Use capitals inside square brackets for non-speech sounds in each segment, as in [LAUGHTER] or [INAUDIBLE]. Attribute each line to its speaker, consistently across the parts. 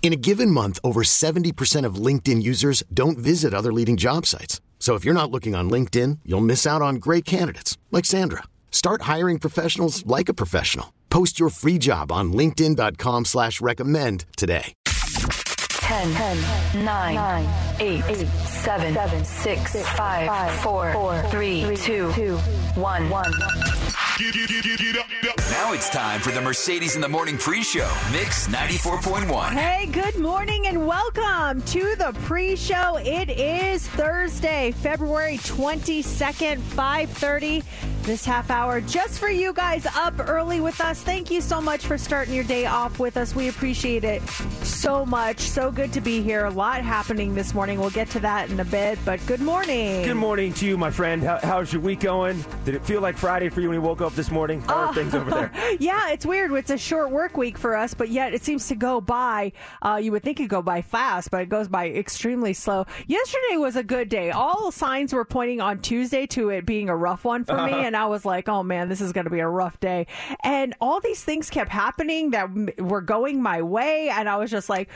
Speaker 1: In a given month, over 70% of LinkedIn users don't visit other leading job sites. So if you're not looking on LinkedIn, you'll miss out on great candidates like Sandra. Start hiring professionals like a professional. Post your free job on linkedin.com slash recommend today.
Speaker 2: 10, 10 9, 9 8, 8 7, 7 6, 6 5 4, 4 3 2 1 1
Speaker 3: Now it's time for the Mercedes in the Morning pre-show. Mix 94.1.
Speaker 4: Hey, good morning and welcome to the pre-show. It is Thursday, February 22nd, 5:30. This half hour just for you guys up early with us. Thank you so much for starting your day off with us. We appreciate it so much. So good to be here. A lot happening this morning. We'll get to that in a bit, but good morning.
Speaker 5: Good morning to you, my friend. How, how's your week going? Did it feel like Friday for you when you woke up this morning? How are things over there? [LAUGHS]
Speaker 4: yeah, it's weird. It's a short work week for us, but yet it seems to go by. Uh, you would think it'd go by fast, but it goes by extremely slow. Yesterday was a good day. All signs were pointing on Tuesday to it being a rough one for me, [LAUGHS] and I was like, oh man, this is going to be a rough day. And all these things kept happening that were going my way, and I was just like,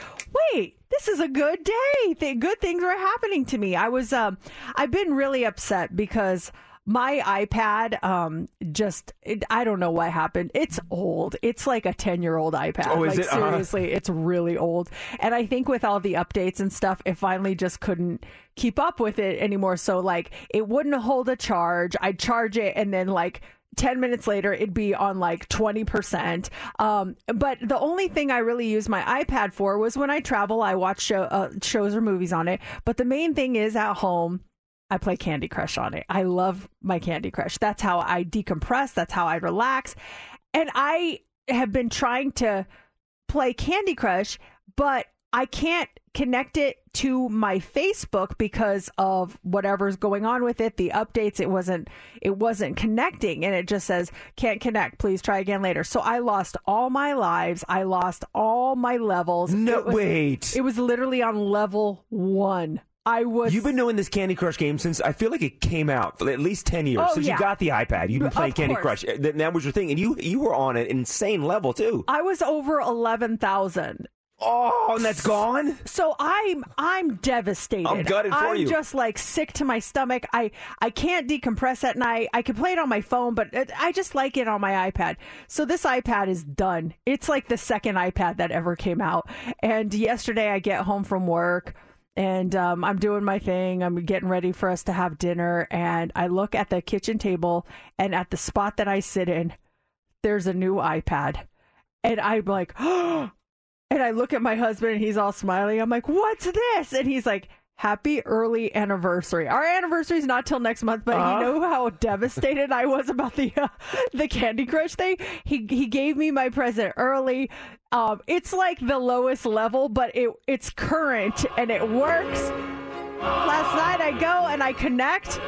Speaker 4: wait this is a good day. Good things were happening to me. I was, um, I've been really upset because my iPad, um, just, it, I don't know what happened. It's old. It's like a 10 year old iPad.
Speaker 5: Oh, is
Speaker 4: like,
Speaker 5: it? Uh-huh.
Speaker 4: Seriously, it's really old. And I think with all the updates and stuff, it finally just couldn't keep up with it anymore. So, like, it wouldn't hold a charge. I'd charge it and then, like, 10 minutes later it'd be on like 20% um, but the only thing i really use my ipad for was when i travel i watch show, uh, shows or movies on it but the main thing is at home i play candy crush on it. I love my candy crush. That's how i decompress. That's how i relax. And i have been trying to play candy crush but i can't connect it to my Facebook because of whatever's going on with it the updates. It wasn't it wasn't connecting and it just says can't connect. Please try again later. So I lost all my lives. I lost all my levels.
Speaker 5: No,
Speaker 4: it was,
Speaker 5: wait.
Speaker 4: it was literally on level 1 I was
Speaker 5: You've been knowing this Candy Crush game since I feel like it came out for at least ten years
Speaker 4: Oh,
Speaker 5: since
Speaker 4: yeah.
Speaker 5: you got the iPad. You've been playing Candy. Crush. That, that was your thing, and you you were on an insane level too.
Speaker 4: I was over 11,000
Speaker 5: Oh, and that's gone.
Speaker 4: So I'm I'm devastated.
Speaker 5: I'm gutted for
Speaker 4: I'm
Speaker 5: you.
Speaker 4: just like sick to my stomach. I I can't decompress at night. I can play it on my phone, but it, I just like it on my iPad. So this iPad is done. It's like the second iPad that ever came out. And yesterday I get home from work and um, I'm doing my thing. I'm getting ready for us to have dinner, and I look at the kitchen table, and at the spot that I sit in, there's a new iPad, and I'm like, [GASPS] and I look at my husband, and he's all smiling. I'm like, "What's this?" And he's like. Happy early anniversary. Our anniversary is not till next month, but
Speaker 5: Uh-huh.
Speaker 4: you know how devastated I was about the uh, the Candy Crush thing. He he gave me my present early. Um, it's like the lowest level, but it it's current and it works. Last night I go and I connect,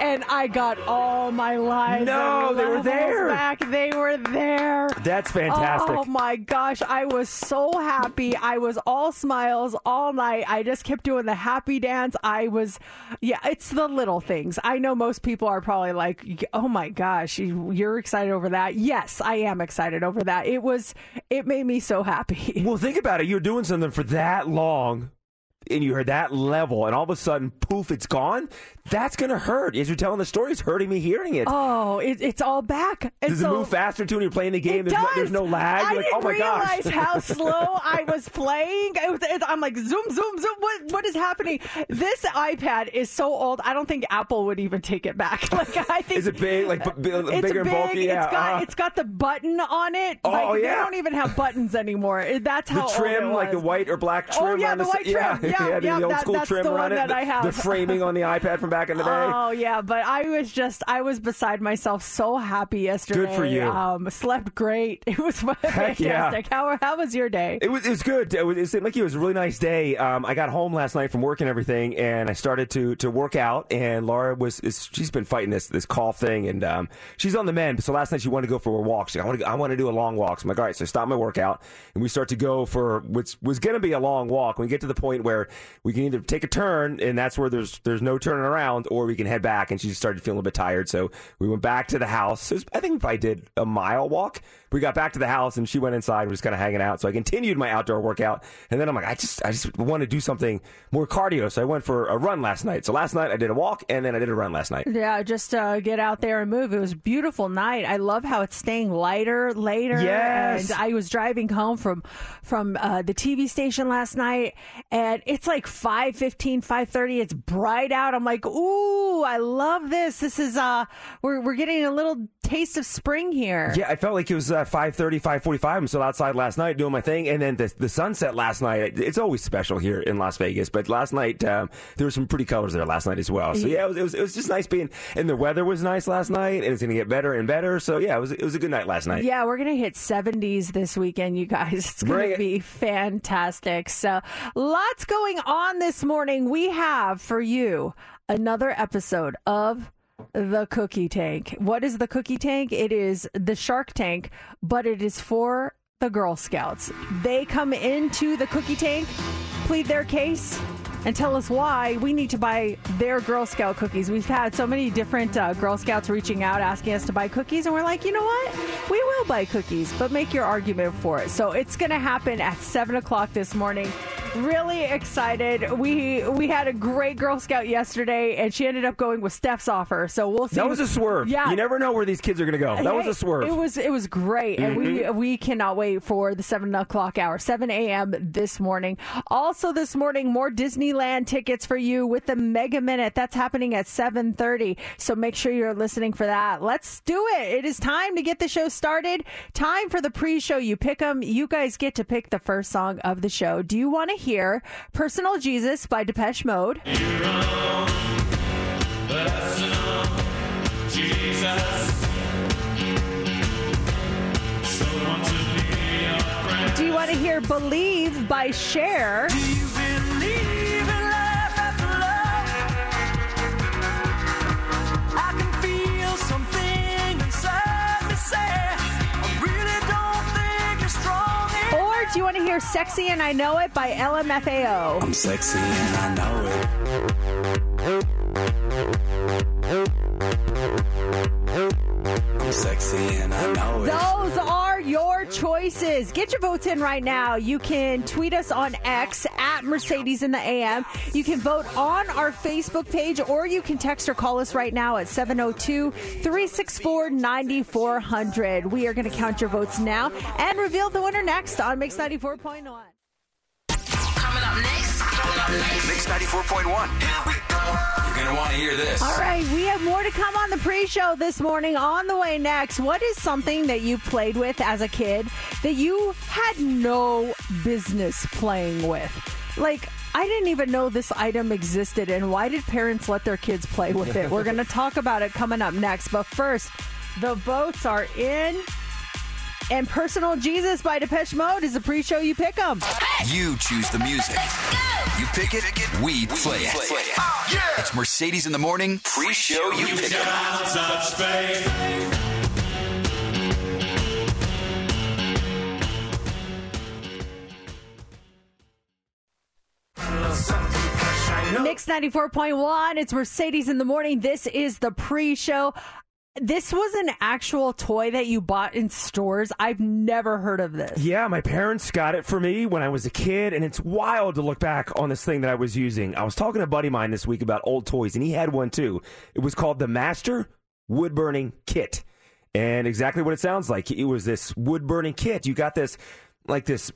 Speaker 4: and I got all my lives.
Speaker 5: No, they were there.
Speaker 4: Back, they were there.
Speaker 5: That's fantastic.
Speaker 4: Oh my gosh, I was so happy. I was all smiles all night. I just kept doing the happy dance. I was, yeah, it's the little things. I know most people are probably like, oh my gosh, you're excited over that. Yes, I am excited over that. It was, it made me so happy.
Speaker 5: Well, think about it. You're doing something for that long, and you're at that level, and all of a sudden, poof, it's gone. That's gonna hurt. As you're telling the story, it's hurting me hearing it.
Speaker 4: Oh, it, it's all back. And
Speaker 5: Does
Speaker 4: so,
Speaker 5: it move faster too when you're playing the game? There's, no, there's no lag.
Speaker 4: I
Speaker 5: You're like,
Speaker 4: didn't
Speaker 5: oh my
Speaker 4: realize
Speaker 5: gosh.
Speaker 4: how [LAUGHS] slow I was playing. It was, it, I'm like zoom, zoom, zoom. What what is happening? This iPad is so old. I don't think Apple would even take it back. [LAUGHS] Like I think
Speaker 5: Is it big, like b- b-
Speaker 4: it's
Speaker 5: bigger and
Speaker 4: big.
Speaker 5: bulky? Yeah.
Speaker 4: It's got
Speaker 5: uh-huh.
Speaker 4: it's got the button on it.
Speaker 5: Oh,
Speaker 4: like, They don't even have buttons anymore. That's
Speaker 5: the
Speaker 4: how
Speaker 5: trim,
Speaker 4: old it
Speaker 5: like the white or black trim.
Speaker 4: Oh, yeah,
Speaker 5: on
Speaker 4: the
Speaker 5: the,
Speaker 4: white
Speaker 5: s- [LAUGHS] Yeah,
Speaker 4: trim. Yeah,
Speaker 5: the,
Speaker 4: yeah,
Speaker 5: the old
Speaker 4: that-
Speaker 5: school
Speaker 4: that's
Speaker 5: trim
Speaker 4: the
Speaker 5: on it.
Speaker 4: that
Speaker 5: the,
Speaker 4: I have.
Speaker 5: the framing on the iPad from back in the day.
Speaker 4: Oh yeah, but I was just I was beside myself, so happy yesterday.
Speaker 5: Good for you.
Speaker 4: Um, slept great. [LAUGHS] It was fantastic.
Speaker 5: yeah.
Speaker 4: How how was your day?
Speaker 5: It was it was good. It, was, it seemed like it was a really nice day. Um, I got home last night from work and everything, and I started to to work out. And Laura was is, she's been fighting this this cough thing, and um, she's on the mend. So last night she wanted to go for a walk. She's like, I want to I want to do a long walk. So I'm like, all right. So I stop my workout, and we start to go for which was going to be a long walk. We get to the point where we can either take a turn, and that's where there's there's no turning around, or we can head back. And she started feeling a bit tired, so we went back to the house. Was- I think we probably did a mile walk. We got back to the house, and she went inside. We was kind of hanging out. So I continued my outdoor workout, and then I'm like, I just I just want to do something more cardio. So I went for a run last night. So last night I did a walk, and then I did a run last night.
Speaker 4: Yeah, just uh, get out there and move. It was a beautiful night. I love how it's staying lighter later.
Speaker 5: Yes.
Speaker 4: And I was driving home from from uh, the TV station last night, and it's like 5.15, 5.30. It's bright out. I'm like, ooh, I love this. This is uh, we're we're getting a little taste of spring here.
Speaker 5: Yeah, I felt like it was uh, 5.30, 5.45. I'm still outside last night doing my thing. And then the, the sunset last night, it's always special here in Las Vegas. But last night, um, there were some pretty colors there last night as well. So yeah, it was, it was, it was just nice being, and the weather was nice last night, and it's going to get better and better. So yeah, it was, it was a good night last night.
Speaker 4: Yeah, we're going to hit 70s this weekend, you guys. [LAUGHS] It's going to be fantastic. So, lots going on this morning. We have for you another episode of the Cookie Tank. What is the Cookie Tank? It is the Shark Tank, but it is for the Girl Scouts. They come into the Cookie Tank, plead their case, and tell us why we need to buy their Girl Scout cookies. We've had so many different uh, Girl Scouts reaching out asking us to buy cookies, and we're like, you know what? We will buy cookies, but make your argument for it. So it's going to happen at 7 o'clock this morning. Really excited. We we had a great Girl Scout yesterday, and she ended up going with Steph's offer. So we'll see.
Speaker 5: That was a swerve.
Speaker 4: Yeah.
Speaker 5: You never know where these kids are going to go. That was a swerve.
Speaker 4: It was it was great, and we we cannot wait for the seven o'clock hour, seven a.m. this morning. Also this morning, more Disneyland tickets for you with the Mega Minute. That's happening at seven thirty. So make sure you're listening for that. Let's do it. It is time to get the show started. Time for the pre-show. You pick them. You guys get to pick the first song of the show. Do you want to hear "Personal Jesus" by Depeche Mode? Do you want to hear Believe by Cher? Or do you want to hear Sexy and I Know It by LMFAO?
Speaker 6: I'm sexy and I know it.
Speaker 4: Choices. Get your votes in right now. You can tweet us on X at Mercedes in the AM. You can vote on our Facebook page or you can text or call us right now at 702 364 9400. We are going to count your votes now and reveal the winner next on Mix 94.1.
Speaker 3: Coming up next. Coming up next. Mix 94.1. Here we go. You're going to want to hear this.
Speaker 4: All right, we have more to come on the pre-show this morning. On the way next, what is something that you played with as a kid that you had no business playing with? Like I didn't even know this item existed, and why did parents let their kids play with it? We're going [LAUGHS] to talk about it coming up next. But first, the votes are in. And Personal Jesus by Depeche Mode is a pre show you pick 'em.
Speaker 3: You choose the music. You pick it, we play it. It's Mercedes in the morning pre-show. You pick it.
Speaker 4: Mix 94.1. It's Mercedes in the morning. This is the pre show. This was an actual toy that you bought in stores. I've never heard of this.
Speaker 5: Yeah, my parents got it for me when I was a kid, and it's wild to look back on this thing that I was using. I was talking to a buddy of mine this week about old toys, and he had one too. It was called the Master Wood Burning Kit. And exactly what it sounds like. It was this wood burning kit. You got this, like this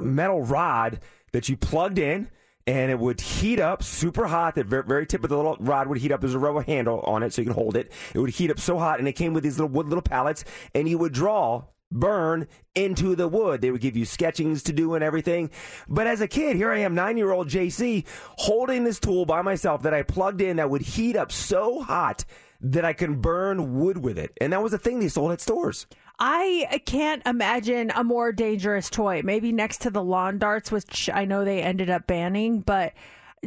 Speaker 5: metal rod that you plugged in, and it would heat up super hot. The very, tip of the little rod would heat up. There's a rubber handle on it so you can hold it. It would heat up so hot, and it came with these little wood little pallets, and you would draw burn into the wood. They would give you sketchings to do and everything. But as a kid, here I am, nine year old JC, holding this tool by myself that I plugged in that would heat up so hot that I can burn wood with it. And that was a thing they sold at stores.
Speaker 4: I can't imagine a more dangerous toy. Maybe next to the lawn darts, which I know they ended up banning, but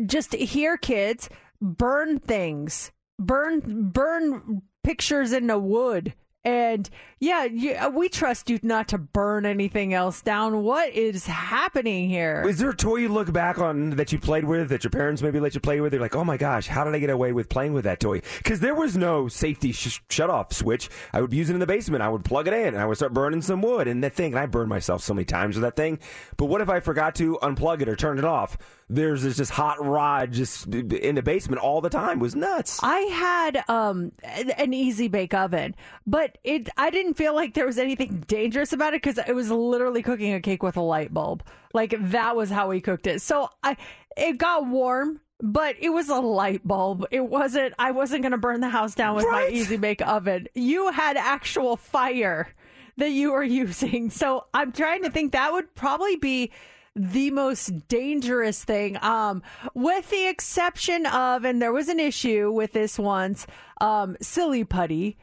Speaker 4: just here, kids burn things, burn burn pictures into wood. And yeah, you, uh, we trust you not to burn anything else down. What is happening here?
Speaker 5: Is there a toy you look back on that you played with that your parents maybe let you play with? You're like, oh my gosh, how did I get away with playing with that toy? Because there was no safety sh- shut off switch. I would use it in the basement. I would plug it in and I would start burning some wood and that thing. And I burned myself so many times with that thing. But what if I forgot to unplug it or turn it off? There's this just hot rod just in the basement all the time. It was nuts.
Speaker 4: I had um an easy bake oven, but it I didn't feel like there was anything dangerous about it because it was literally cooking a cake with a light bulb. Like that was how we cooked it. So I it got warm. But it was a light bulb. It wasn't. I wasn't going to burn the house down with
Speaker 5: Right.
Speaker 4: my easy bake oven. You had actual fire that you were [LAUGHS] using. So I'm trying to think that would probably be the most dangerous thing. Um, with the exception of, and there was an issue with this once, um, silly putty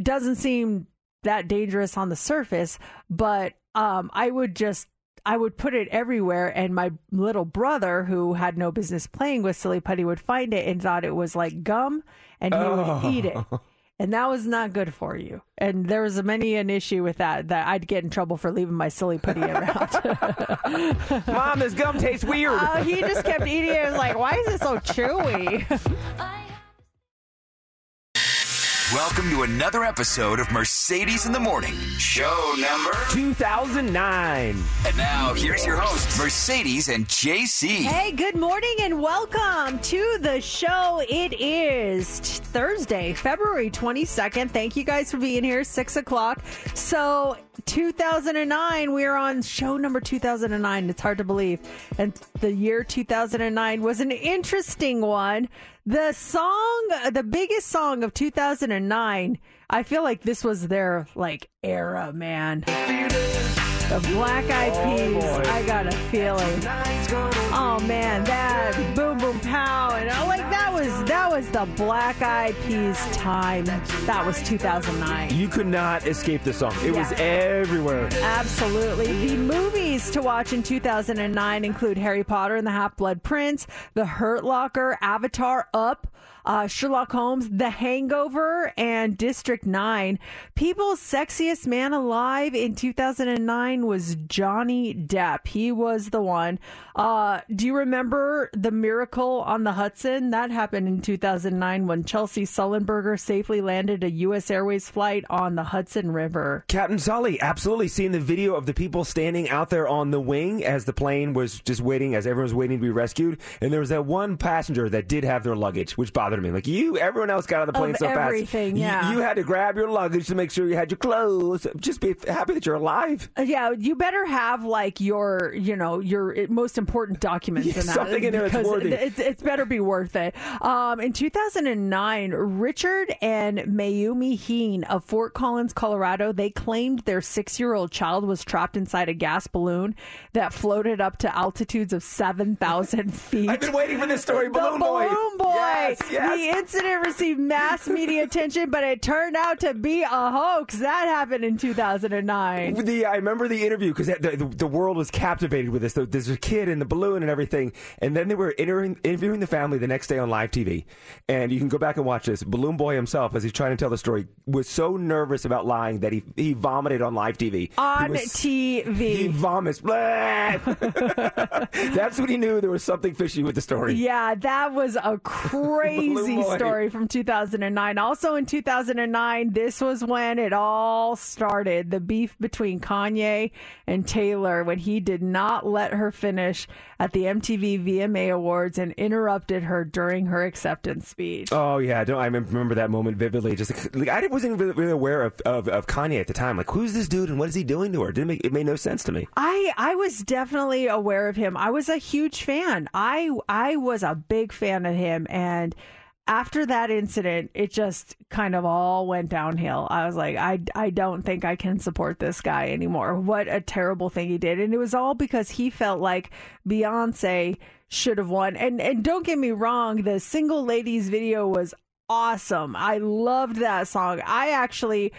Speaker 4: doesn't seem that dangerous on the surface, but um, I would just I would put it everywhere, and my little brother, who had no business playing with silly putty, would find it and thought it was like gum, and he would eat it. [LAUGHS] And that was not good for you. And there was many an issue with that that I'd get in trouble for leaving my silly putty around. [LAUGHS]
Speaker 5: Mom, this gum tastes weird.
Speaker 4: uh, he just kept eating it. I was like, why is it so chewy? [LAUGHS]
Speaker 3: Welcome to another episode of Mercedes in the Morning, show number.
Speaker 5: 2009.
Speaker 3: And now here's your host, Mercedes and JC.
Speaker 4: Hey, good morning and welcome to the show. It is Thursday, February 22nd. Thank you guys for being here, 6 o'clock. So, 2009, we're on show number 2009. It's hard to believe. And the year 2009 was an interesting one. The song, the biggest song of 2009, I feel like this was their like era, man. The Black Eyed oh, Peas, I got a feeling. Oh man, that boom boom pow and oh, like that was that was the Black Eyed Peas time. That was 2009.
Speaker 5: You could not escape the song. It was everywhere.
Speaker 4: Absolutely. The movies to watch in 2009 include Harry Potter and the Half Blood Prince, The Hurt Locker, Avatar, Up, uh, Sherlock Holmes, The Hangover, and District 9. People's sexiest man alive in 2009 was Johnny Depp. He was the one. Uh, do you remember the miracle on the Hudson? That happened in 2009 when Chesley Sullenberger safely landed a U.S. Airways flight on the Hudson River.
Speaker 5: Captain Sully, absolutely. Seeing the video of the people standing out there on the wing as the plane was just waiting, as everyone was waiting to be rescued. And there was that one passenger that did have their luggage, which bothered me. Like you, everyone else got on the plane
Speaker 4: Of
Speaker 5: so fast.
Speaker 4: everything,
Speaker 5: You-
Speaker 4: yeah.
Speaker 5: You, had to grab your luggage to make sure you had your clothes. Just be happy that you're alive.
Speaker 4: Uh, Yeah, you better have like your, you know, your most important documents
Speaker 5: Yeah,
Speaker 4: in that.
Speaker 5: something in there that's worthy.
Speaker 4: It, it's better be worth it. Um, in 2009, Richard and Mayumi Heene of Fort Collins, Colorado, they claimed their six-year-old child was trapped inside a gas balloon that floated up to altitudes of 7,000 feet. [LAUGHS]
Speaker 5: I've been waiting for this story,
Speaker 4: the
Speaker 5: Balloon Boy.
Speaker 4: Balloon Boy.
Speaker 5: Yes, yes.
Speaker 4: The incident received mass media attention, but it turned out to be a hoax. That happened in 2009.
Speaker 5: The, I remember the interview because the, the, the world was captivated with this. There's a kid in the balloon and everything, and then they were interviewing, interviewing the family the next day on live TV. And you can go back and watch this. Balloon Boy himself, as he's trying to tell the story, was so nervous about lying that he he vomited on live TV.
Speaker 4: On
Speaker 5: was-
Speaker 4: TV.
Speaker 5: He vomits. [LAUGHS] That's when he knew there was something fishy with the story.
Speaker 4: Yeah, that was a [LAUGHS] crazy
Speaker 5: Boy.
Speaker 4: story from 2009. Also in 2009, this was when it all started the beef between Kanye and Taylor when he did not let her finish at the MTV VMA Awards and interrupted her during her acceptance speech.
Speaker 5: Oh yeah, I don't I remember that moment vividly. Just like, I wasn't really, really aware of, of, of Kanye at the time. Like, who's this dude and what is he doing to her? It didn't make it made no sense to me.
Speaker 4: I I was definitely aware of him. I was a huge fan. I I was a big fan of him and after that incident, it just kind of all went downhill. I was like, I, I don't think I can support this guy anymore. What a terrible thing he did. And it was all because he felt like Beyonce should have won. And and don't get me wrong, the single ladies video was awesome. I loved that song. I actually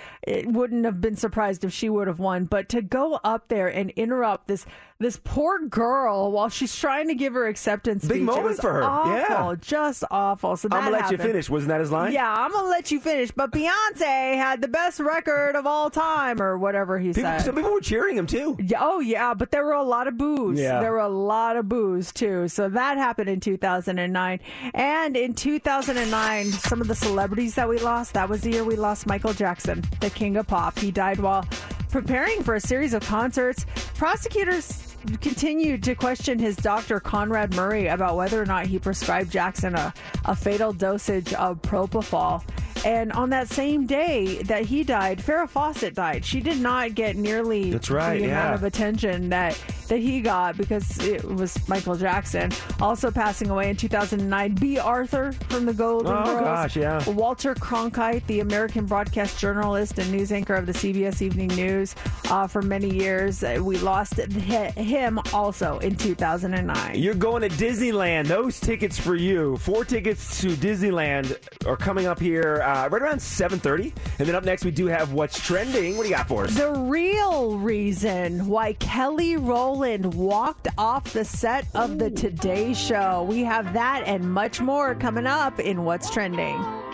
Speaker 4: wouldn't have been surprised if she would have won, but to go up there and interrupt this this poor girl while she's trying to give her acceptance
Speaker 5: Big
Speaker 4: speech,
Speaker 5: moment for her.
Speaker 4: Awful,
Speaker 5: Yeah.
Speaker 4: just awful. So
Speaker 5: I'm gonna let you finish. Wasn't that his line?
Speaker 4: Yeah, I'm gonna let you finish. But Beyonce had the best record of all time, or whatever he
Speaker 5: People,
Speaker 4: said.
Speaker 5: some people were cheering him too.
Speaker 4: Yeah, oh yeah, but there were a lot of boos.
Speaker 5: Yeah.
Speaker 4: There were a lot of boos too. So that happened in 2009. And in 2009, some of the celebrities that we lost, that was the year we lost Michael Jackson, the king of pop. He died while preparing for a series of concerts. Prosecutors continued to question his doctor Conrad Murray about whether or not he prescribed Jackson a, a fatal dosage of propofol. And on that same day that he died, Farrah Fawcett died. She did not get nearly
Speaker 5: That's right,
Speaker 4: the
Speaker 5: yeah.
Speaker 4: amount of attention that that he got because it was Michael Jackson. Also passing away in 2009, Bea Arthur from the Golden
Speaker 5: Oh,
Speaker 4: Girls.
Speaker 5: gosh, yeah.
Speaker 4: Walter Cronkite, the American broadcast journalist and news anchor of the CBS Evening News uh, for many years. We lost him also in 2009.
Speaker 5: You're going to Disneyland. Those tickets for you. Four tickets to Disneyland are coming up here uh, Uh, right around 7:30. And then up next we do have what's trending. What do you got for us?
Speaker 4: The real reason why Kelly Rowland walked off the set of the Today Show. We have that and much more coming up in What's Trending.
Speaker 7: Are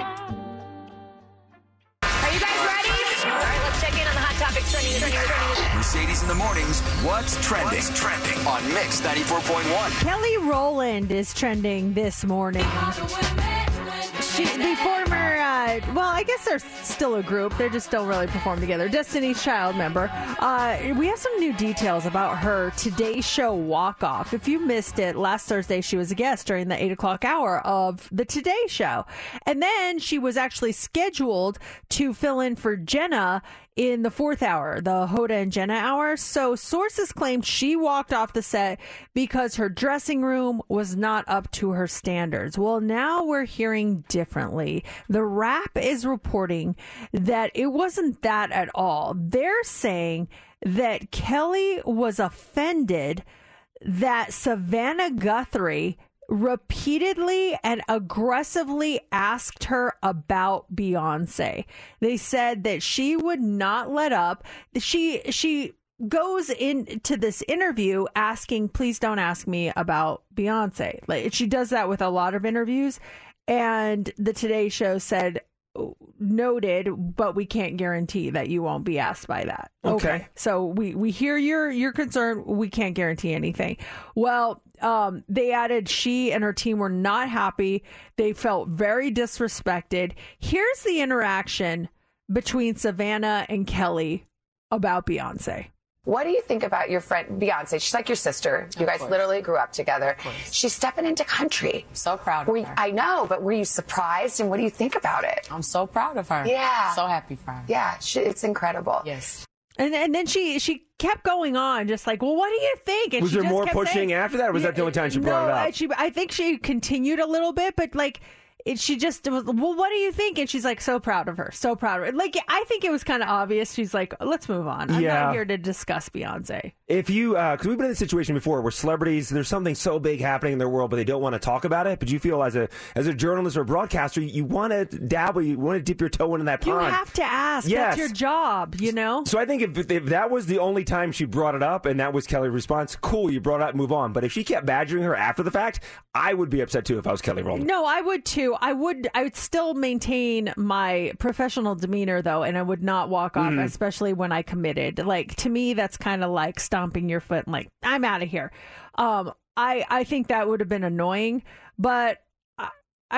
Speaker 7: you guys ready? All right, let's check in on the hot topics trending. trending, trending.
Speaker 3: Mercedes in the mornings. What's trending? What's trending on Mix 94.1.
Speaker 4: Kelly Rowland is trending this morning. She, the former, uh, well, I guess they're still a group. They just don't really perform together. Destiny's Child member. Uh, we have some new details about her Today Show walk off. If you missed it, last Thursday she was a guest during the 8 o'clock hour of the Today Show. And then she was actually scheduled to fill in for Jenna in the fourth hour, the Hoda and Jenna hour. So sources claimed she walked off the set because her dressing room was not up to her standards. Well, now we're hearing differently. The Wrap is reporting that it wasn't that at all. They're saying that Kelly was offended that Savannah Guthrie repeatedly and aggressively asked her about Beyonce. They said that she would not let up. She she goes into this interview asking, "Please don't ask me about Beyonce." Like she does that with a lot of interviews, and the Today Show said. Noted, but we can't guarantee that you won't be asked by that.
Speaker 5: Okay.
Speaker 4: So we we hear your your concern. We can't guarantee anything. Well, um, they added she and her team were not happy. They felt very disrespected. Here's the interaction between Savannah and Kelly about Beyonce.
Speaker 8: What do you think about your friend Beyonce? She's like your sister. You guys literally grew up together. She's stepping into country.
Speaker 9: So proud
Speaker 8: Were
Speaker 9: of
Speaker 8: you-
Speaker 9: her.
Speaker 8: I know, but were you surprised? And what do you think about it?
Speaker 9: I'm so proud of her.
Speaker 8: Yeah.
Speaker 9: So happy for her.
Speaker 8: Yeah, she, it's incredible.
Speaker 9: Yes.
Speaker 4: And and then she she kept going on, just like, well, what do you think? And
Speaker 5: Was
Speaker 4: she
Speaker 5: there
Speaker 4: just
Speaker 5: more
Speaker 4: kept
Speaker 5: pushing
Speaker 4: saying-
Speaker 5: after that, or was that the only time she brought
Speaker 4: no,
Speaker 5: it up?
Speaker 4: I- She, I think she continued a little bit, but like. It, she just was, well, what do you think? And she's like, so proud of her, so proud of her. Like, I think it was kind of obvious. She's like, let's move on. I'm
Speaker 5: Yeah.
Speaker 4: not here to discuss Beyonce.
Speaker 5: If you, uh, because we've been in a situation before where celebrities, there's something so big happening in their world, but they don't want to talk about it. But you feel as a as a journalist or a broadcaster, you want to dabble, you want to dip your toe into that pond.
Speaker 4: You have to ask.
Speaker 5: Yes.
Speaker 4: That's your job, you know?
Speaker 5: So I think if, if that was the only time she brought it up and that was Kelly's response, cool, you brought it up, move on. But if she kept badgering her after the fact, I would be upset too if I was Kelly Rowland.
Speaker 4: No, I would too. I would. I would still maintain my professional demeanor though, and I would not walk off,
Speaker 5: Mhm.
Speaker 4: especially when I committed. Like to me, that's kind of like stomping your foot. And like I'm out of here. Um, I I think that would have been annoying, but.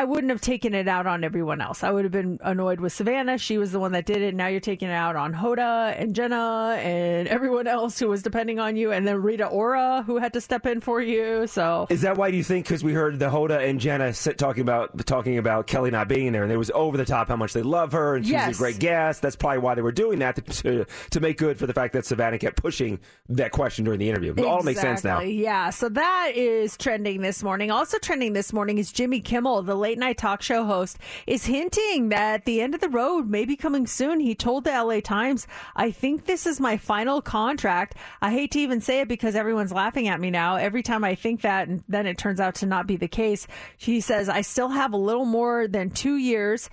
Speaker 4: I- wouldn't have taken it out on everyone else. I would have been annoyed with Savannah. She was the one that did it. Now you're taking it out on Hoda and Jenna and everyone else who was depending on you, and then Rita Ora who had to step in for you. So
Speaker 5: Is that why do you think? Because we heard the Hoda and Jenna sit talking about talking about Kelly not being there, and it was over the top how much they love her, and she's
Speaker 4: Yes.
Speaker 5: a great guest. That's probably why they were doing that to, to make good for the fact that Savannah kept pushing that question during the interview. It all makes sense now.
Speaker 4: Yeah. So that is trending this morning. Also trending this morning is Jimmy Kimmel, the late night talk show host, is hinting that the end of the road may be coming soon. He told the LA Times, I think this is my final contract. I hate to even say it because everyone's laughing at me now. Every time I think that, and then it turns out to not be the case. He says, I still have a little more than two years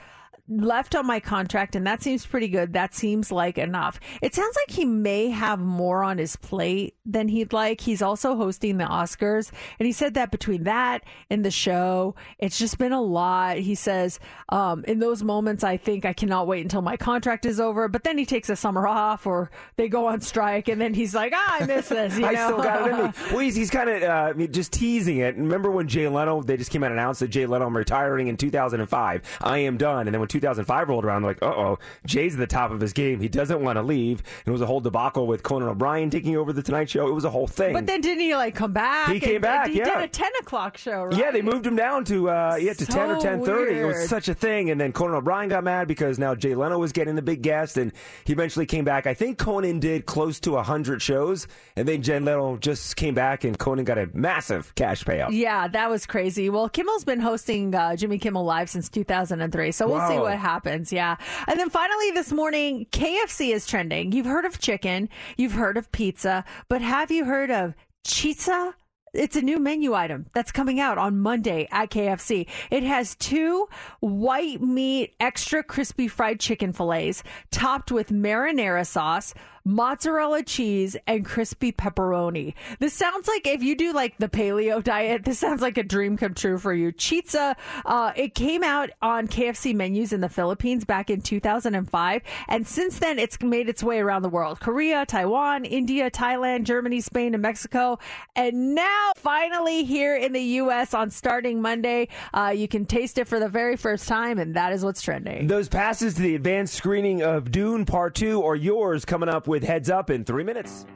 Speaker 4: left on my contract, and that seems pretty good. That seems like enough. It sounds like he may have more on his plate than he'd like. He's also hosting the Oscars, and he said that between that and the show, it's just been a lot. He says, um, in those moments, I think I cannot wait until my contract is over. But then he takes a summer off, or they go on strike, and then he's like, ah, I miss this. You [LAUGHS]
Speaker 5: I
Speaker 4: know?
Speaker 5: still got it in me. [LAUGHS] Well, he's, he's kind of uh, just teasing it. Remember when Jay Leno, they just came out and announced that Jay Leno, I'm retiring in 2005. I am done. And then when 2005 rolled around, they're like, uh oh, Jay's at the top of his game. He doesn't want to leave. And it was a whole debacle with Conan O'Brien taking over The Tonight Show. It was a whole thing.
Speaker 4: But then didn't he like come back?
Speaker 5: He came
Speaker 4: And-
Speaker 5: back,
Speaker 4: and He
Speaker 5: yeah.
Speaker 4: did a ten o'clock show, right?
Speaker 5: Yeah, they moved him down to uh, yeah to
Speaker 4: So
Speaker 5: ten or ten thirty. It was such a thing, and then Conan O'Brien got mad because now Jay Leno was getting the big guest, and he eventually came back. I think Conan did close to hundred shows, and then Jay Leno just came back, and Conan got a massive cash payout.
Speaker 4: Yeah, that was crazy. Well, Kimmel's been hosting uh, Jimmy Kimmel Live since 2003, so we'll see
Speaker 5: Wow.
Speaker 4: What oh. happens. Yeah. And then finally this morning, KFC is trending. You've heard of chicken, you've heard of pizza, but have you heard of chizza? It's a new menu item that's coming out on Monday at KFC. It has two white meat, extra crispy fried chicken fillets topped with marinara sauce, mozzarella cheese, and crispy pepperoni. This sounds like if you do like the paleo diet, this sounds like a dream come true for you. Chizza, uh, it came out on KFC menus in the Philippines back in 2005. And since then, it's made its way around the world Korea, Taiwan, India, Thailand, Germany, Spain, and Mexico. And now, finally, here in the U.S. on starting Monday, uh, you can taste it for the very first time, and that is what's trending.
Speaker 5: Those passes to the advanced screening of Dune Part Two are yours. Coming up with Heads Up in three minutes.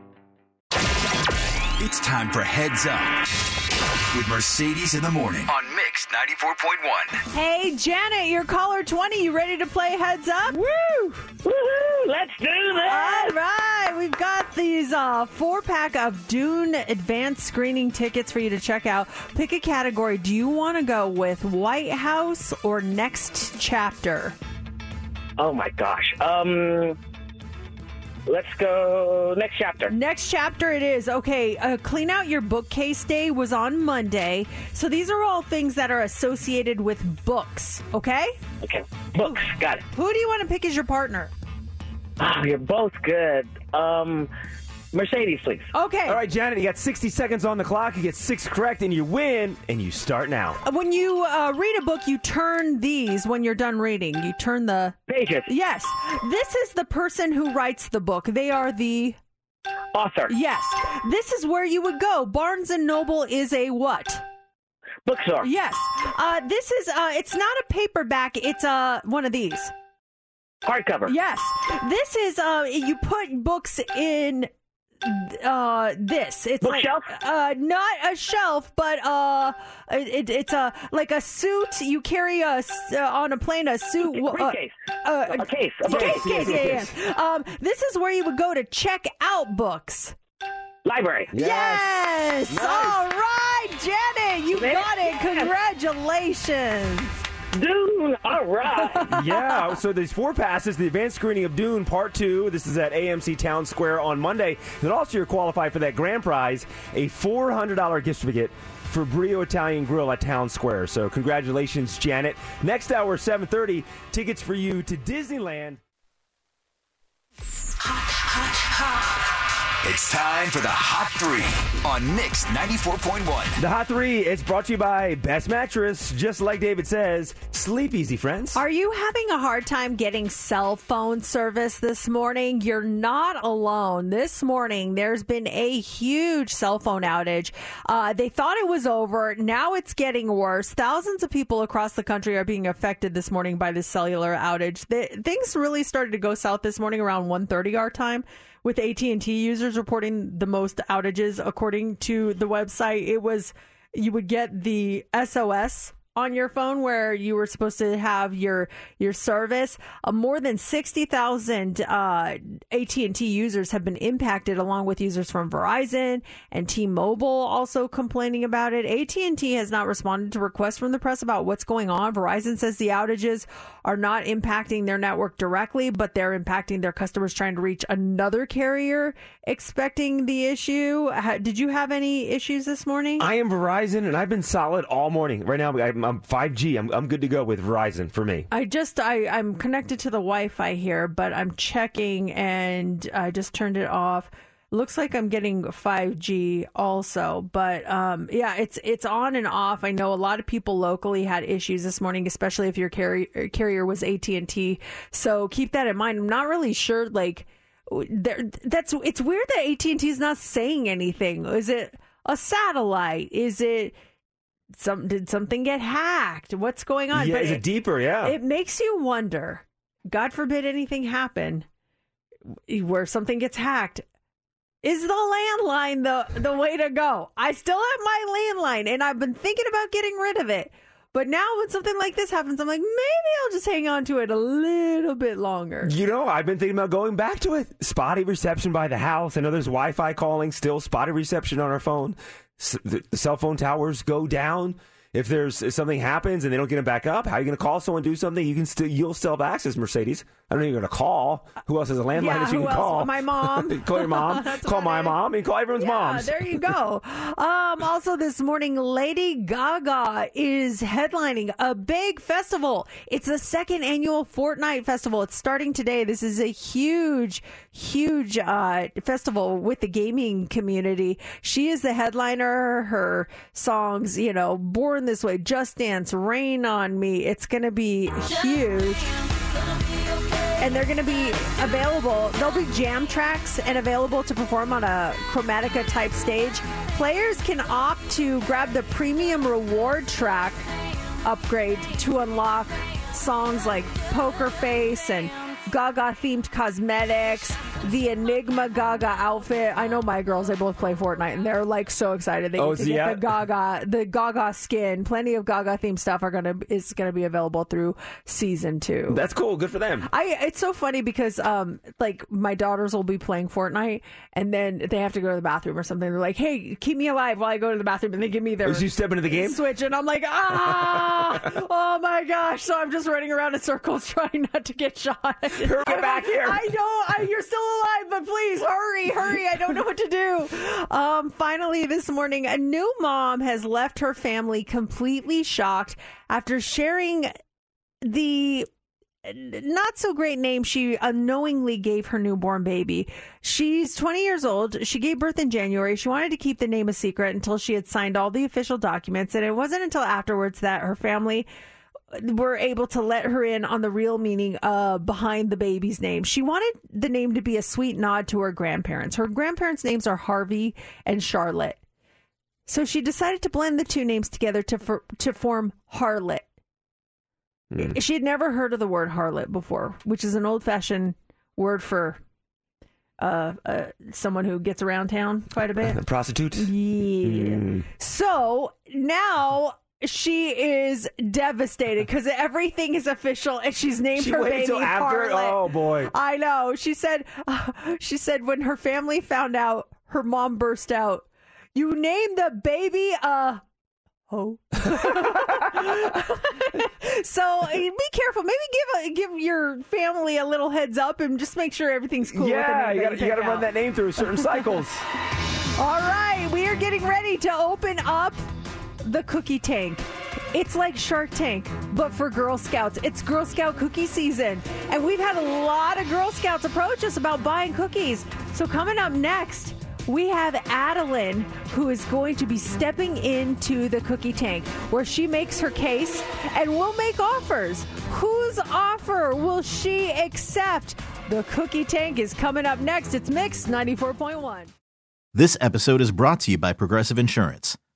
Speaker 3: It's time for Heads Up with Mercedes in the morning on Mix 94.1.
Speaker 4: Hey, Janet, you're caller 20. You ready to play Heads Up? Woo!
Speaker 9: Woohoo! Let's do this!
Speaker 4: All right, we've got these uh, four pack of Dune advanced screening tickets for you to check out. Pick a category. Do you want to go with White House or Next Chapter?
Speaker 9: Oh my gosh. Um, let's go next chapter.
Speaker 4: Next chapter it is. Okay, uh, clean out your bookcase day was on Monday. So these are all things that are associated with books, okay?
Speaker 9: Okay, books. Got it.
Speaker 4: Who do you want to pick as your partner?
Speaker 9: Oh, you're both good. Um, Mercedes, please.
Speaker 4: Okay.
Speaker 5: All right, Janet, you got 60 seconds on the clock. You get six correct, and you win, and you start now.
Speaker 4: When you uh, read a book, you turn these when you're done reading. You turn the
Speaker 9: pages.
Speaker 4: Yes. This is the person who writes the book. They are the
Speaker 9: author.
Speaker 4: Yes. This is where you would go. Barnes and Noble is a what?
Speaker 9: Bookstore.
Speaker 4: Yes. Uh, this is uh, it's not a paperback. It's uh, one of these.
Speaker 9: Hardcover.
Speaker 4: Yes. This is uh, you put books in uh this it's
Speaker 9: Bookshelf?
Speaker 4: like uh not a shelf but uh it, it's a like a suit you carry a s- uh, on a plane a suit uh,
Speaker 9: briefcase.
Speaker 4: uh,
Speaker 9: A case, a
Speaker 4: case,
Speaker 9: case,
Speaker 4: case, yeah, yeah. um this is where you would go to check out books
Speaker 9: Library.
Speaker 4: yes,
Speaker 9: Nice.
Speaker 4: all right janet you
Speaker 9: Yes.
Speaker 4: got it congratulations
Speaker 9: Dune. All right. [LAUGHS]
Speaker 5: yeah, so there's four passes. The advanced screening of Dune Part 2. This is at AMC Town Square on Monday. And also, you're qualified for that grand prize, a $400 gift certificate for Brio Italian Grill at Town Square. So congratulations, Janet. Next hour, 7.30, tickets for you to Disneyland.
Speaker 3: It's time for the Hot Three on Mix 94.1.
Speaker 5: The Hot 3, it's brought to you by Best Mattress. Just like David says, sleep easy, friends.
Speaker 4: Are you having a hard time getting cell phone service this morning? You're not alone. This morning, there's been a huge cell phone outage. Uh, they thought it was over. Now it's getting worse. Thousands of people across the country are being affected this morning by this cellular outage. The, things really started to go south this morning around 1.30 our time with AT&T users reporting the most outages according to the website. It was you would get the SOS on your phone where you were supposed to have your your service. Uh, more than sixty thousand uh, AT and T users have been impacted, along with users from Verizon and T-Mobile also complaining about it. AT and T has not responded to requests from the press about what's going on. Verizon says the outages are not impacting their network directly, but they're impacting their customers trying to reach another carrier expecting the issue. Did you have any issues this morning?
Speaker 5: I am Verizon, and I've been solid all morning. Right now, I'm, I'm 5G. I'm, I'm good to go with Verizon for me.
Speaker 4: I just I I'm connected to the Wi-Fi here, but I'm checking and I just turned it off. Looks like I'm getting 5G also, but um, yeah, it's it's on and off. I know a lot of people locally had issues this morning, especially if your carrier carrier was AT and T. So keep that in mind. I'm not really sure, like there, that's it's weird that AT and T is not saying anything. Is it a satellite? Is it some did something get hacked? What's going on?
Speaker 5: Yeah,
Speaker 4: But
Speaker 5: is it deeper? Yeah.
Speaker 4: It makes you wonder. God forbid anything happen where something gets hacked. Is the landline the the way to go? I still have my landline and I've been thinking about getting rid of it. But now when something like this happens, I'm like, maybe I'll just hang on to it a little bit longer.
Speaker 5: You know, I've been thinking about going back to it. Spotty reception by the house. I know there's Wi Fi calling, still spotty reception on our phone. The cell phone towers go down. If there's if something happens and they don't get them back up, how are you going to call someone do something? You can still you'll still have access, Mercedes. I don't know you're going to call. Who else has a landline
Speaker 4: Yeah,
Speaker 5: that you
Speaker 4: who
Speaker 5: can
Speaker 4: else?
Speaker 5: call?
Speaker 4: My mom. [LAUGHS]
Speaker 5: call your mom. [LAUGHS] Call
Speaker 4: about
Speaker 5: my
Speaker 4: it.
Speaker 5: mom. And call everyone's
Speaker 4: Yeah,
Speaker 5: moms.
Speaker 4: there you go. [LAUGHS] Um, also, this morning, Lady Gaga is headlining a big festival. It's the second annual Fortnite Festival. It's starting today. This is a huge, huge uh, festival with the gaming community. She is the headliner. Her songs, you know, Born This Way, Just Dance, Rain on Me. It's going to be huge and they're going to be available. They'll be jam tracks and available to perform on a Chromatica type stage. Players can opt to grab the premium reward track upgrade to unlock songs like Poker Face and Gaga themed cosmetics, the Enigma Gaga outfit. I know my girls, they both play Fortnite and they're like so excited. They
Speaker 5: Oh,
Speaker 4: get to get
Speaker 5: yeah.
Speaker 4: the Gaga, the Gaga skin. Plenty of Gaga themed stuff are gonna is gonna be available through season two.
Speaker 5: That's cool. Good for them.
Speaker 4: I it's so funny because um like my daughters will be playing Fortnite and then they have to go to the bathroom or something. They're like, "Hey, keep me alive while I go to the bathroom," and they give me their
Speaker 5: As you step into the game?
Speaker 4: switch, and I'm like, "Ah, [LAUGHS] oh my gosh!" So I'm just running around in circles [LAUGHS] trying not to get shot.
Speaker 5: Hurry [LAUGHS] back here.
Speaker 4: I know I, you're still alive, but please hurry, hurry! I don't know what to do. Um, finally, this morning, a new mom has left her family completely shocked after sharing the not so great name she unknowingly gave her newborn baby. She's 20 years old. She gave birth in January. She wanted to keep the name a secret until she had signed all the official documents. And it wasn't until afterwards that her family were able to let her in on the real meaning uh, behind the baby's name. She wanted the name to be a sweet nod to her grandparents. Her grandparents' names are Harvey and Charlotte. So she decided to blend the two names together to for, to form Harlot. She had never heard of the word harlot before, which is an old fashioned word for uh, uh, someone who gets around town quite a bit. [LAUGHS]
Speaker 5: A prostitute.
Speaker 4: Yeah.
Speaker 5: Mm.
Speaker 4: So now she is devastated because everything is official and she's named
Speaker 5: She
Speaker 4: her baby
Speaker 5: after?
Speaker 4: Harlot.
Speaker 5: Oh, boy.
Speaker 4: I know. She said. [SIGHS] she said when her family found out, her mom burst out. You named the baby uh ho. [LAUGHS] so eh, be careful. Maybe give a, give your family a little heads up and just make sure everything's cool.
Speaker 5: yeah,
Speaker 4: name
Speaker 5: you
Speaker 4: that
Speaker 5: got you got to run that name through certain cycles. [LAUGHS]
Speaker 4: All right, we are getting ready to open up the cookie tank. It's like Shark Tank, but for Girl Scouts. It's Girl Scout cookie season, and we've had a lot of Girl Scouts approach us about buying cookies. So, coming up next, we have Addilyn, who is going to be stepping into the cookie tank where she makes her case and will make offers. Whose offer will she accept? The cookie tank is coming up next. It's Mix 94.1.
Speaker 10: This episode is brought to you by Progressive Insurance.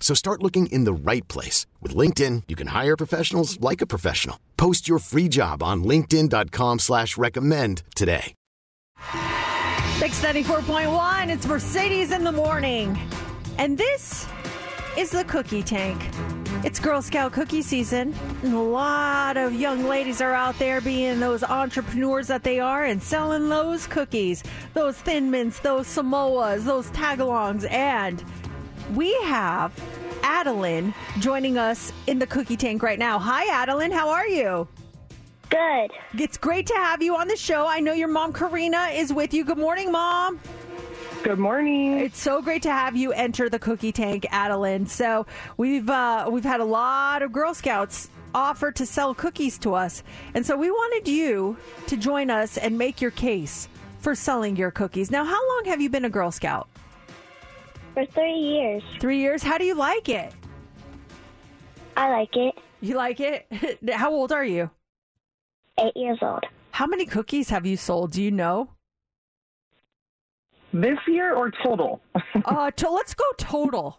Speaker 1: So start looking in the right place. With LinkedIn, you can hire professionals like a professional. Post your free job on linkedin.com slash recommend today.
Speaker 4: Mix 94.1, it's Mercedes in the morning. And this is the cookie tank. It's Girl Scout cookie season, and a lot of young ladies are out there being those entrepreneurs that they are and selling those cookies, those thin mints, those Samoas, those tagalongs, and we have Addilyn joining us in the cookie tank right now. Hi, Addilyn. How are you?
Speaker 11: Good.
Speaker 4: It's great to have you on the show. I know your mom, Karina, is with you. Good morning, Mom.
Speaker 11: Good morning.
Speaker 4: It's so great to have you enter the cookie tank, Addilyn. So we've uh, we've had a lot of Girl Scouts offer to sell cookies to us, and so we wanted you to join us and make your case for selling your cookies. Now, how long have you been a Girl Scout?
Speaker 11: For three years.
Speaker 4: Three years. How do you like it?
Speaker 11: I like it.
Speaker 4: You like it? [LAUGHS] How old are you?
Speaker 11: Eight years old.
Speaker 4: How many cookies have you sold? Do you know?
Speaker 12: This year or total? [LAUGHS]
Speaker 4: uh, to, let's go total.